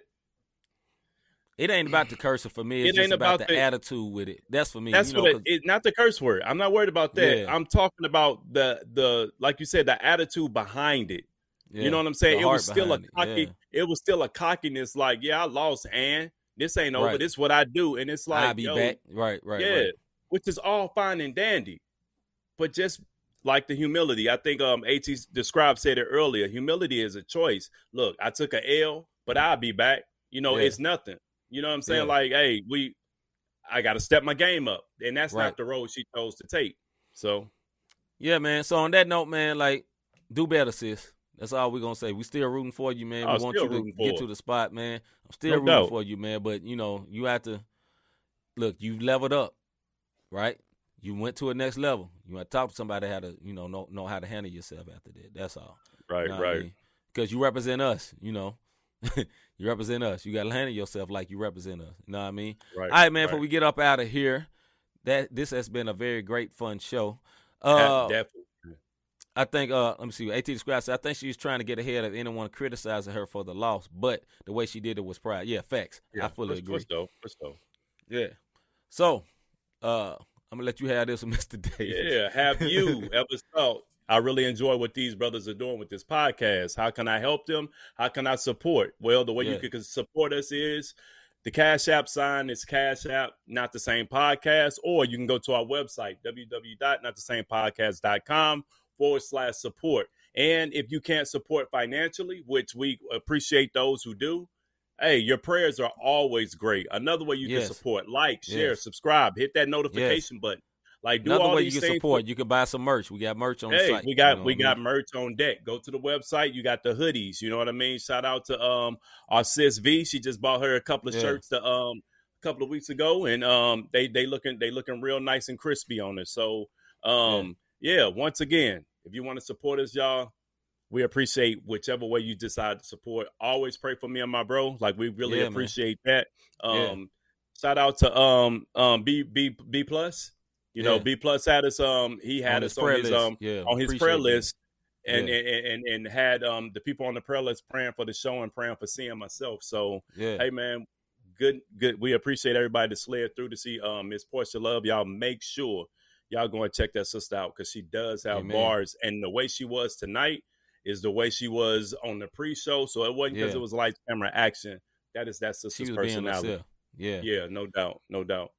it ain't about the cursor for me. It's It just ain't about, about the, the- attitude with it. That's for me. That's you know, what it, it. Not the curse word. I'm not worried about that. Yeah. I'm talking about the the like you said the attitude behind it. Yeah. You know what I'm saying? It was still a cocky. it. It was still a cockiness. Like, yeah, I lost, and this ain't over. Right. This is what I do, and it's like, I'll be yo, back. Right, right, yeah, right. which is all fine and dandy, but just like the humility, I think um At described said it earlier. Humility is a choice. Look, I took a L, but I'll be back. You know, Yeah. it's nothing. You know what I'm saying? Yeah. Like, hey, we, I got to step my game up, and that's Right. not the road she chose to take. So Yeah, man. So on that note, man, like, do better, sis. That's all we're gonna say. We still rooting for you, man. Oh, we want you to get to the spot, man. I'm still No rooting doubt. for you, man. But you know, you have to look. You've leveled up, right? You went to a next level. You want to talk to somebody how to, you know, know know how to handle yourself after that. That's all. right, right. Because you represent us, you know. you represent us. You got to handle yourself like you represent us. You know what I mean? Right, All right, man. right. Before we get up out of here, that this has been a very great, fun show. Uh, definitely. I think uh let me see. AT the Scribe said I think she was trying to get ahead of anyone criticizing her for the loss, but the way she did it was pride. Yeah, facts. I fully agree. For sure, for sure. Yeah. So, uh I'm gonna let you have this with Mr. Davis. Yeah, have you ever thought I really enjoy what these brothers are doing with this podcast? How can I help them? How can I support? Well, the way Yeah. you can support us is the Cash App sign is Cash App, not the same podcast, or you can go to our website, www.notthesamepodcast.com forward slash support. And if you can't support financially, which we appreciate those who do, hey, your prayers are always great. Another way you Yes. can support, like, share, Yes. subscribe, hit that notification button. Like do Another all way you can support, you can buy some merch. We got merch on the Hey, site. we got you know we I got mean? merch on deck. Go to the website. You got the hoodies. You know what I mean. Shout out to um our sis V. She just bought her a couple of Yeah. shirts to um a couple of weeks ago, and um they they looking they looking real nice and crispy on it. So um yeah, once again, if you want to support us, y'all, we appreciate whichever way you decide to support. Always pray for me and my bro. Like we really Yeah, man. appreciate that. Um Yeah. shout out to um um B B B plus. You know, B plus had us um he had On us on his list. um Yeah, on his prayer that. list and, Yeah. and and and had um the people on the prayer list praying for the show and praying for seeing myself. So Yeah. hey man, good good. We appreciate everybody that slid through to see um Miss Portia Love. Y'all make sure y'all go and check that sister out because she does have Amen. bars and the way she was tonight is the way she was on the pre-show. So it wasn't because Yeah. it was lights, camera, action. That is that sister's personality. Yeah. Yeah, no doubt, no doubt.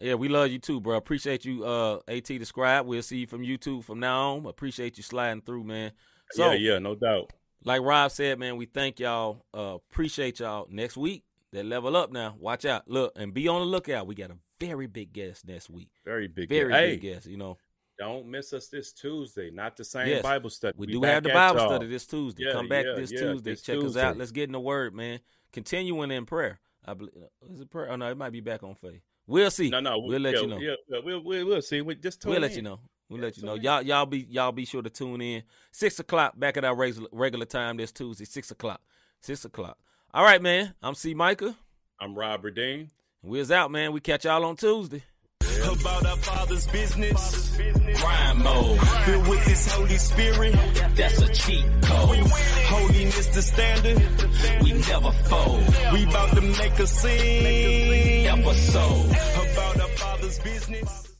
Yeah, we love you too, bro. Appreciate you, uh, AT the Scribe. We'll see you from YouTube from now on. Appreciate you sliding through, man. So, yeah, yeah, no doubt. like Rob said, man, we thank y'all. Uh, appreciate y'all. Next week, they level up now. Watch out. Look, and be on the lookout. We got a very big guest next week. Very big. Very hey, big guest, you know. don't miss us this Tuesday. Not the same Yes, Bible study. We We do have the Bible y'all. study this Tuesday. Yeah, Come back yeah, this yeah, Tuesday. this Check us out. Let's get in the word, man. Continuing in prayer. I believe uh, is it prayer? Oh no, it might be back on faith. We'll see. No, no, we'll let yeah, you know. Yeah, we'll, we'll, we'll see. We just We'll let you know. We'll Yeah, let you know. In. Y'all y'all be y'all be sure to tune in. Six o'clock back at our regular regular time this Tuesday. Six o'clock. Six o'clock. All right, man. I'm C Micah. I'm Robert Dean. We's out, man. We catch y'all on Tuesday. About our father's business. Crime mode. Filled with this Holy Spirit. That's a cheat code. Holiness the standard. We never fold. We about to make a scene. Episode. About our father's business.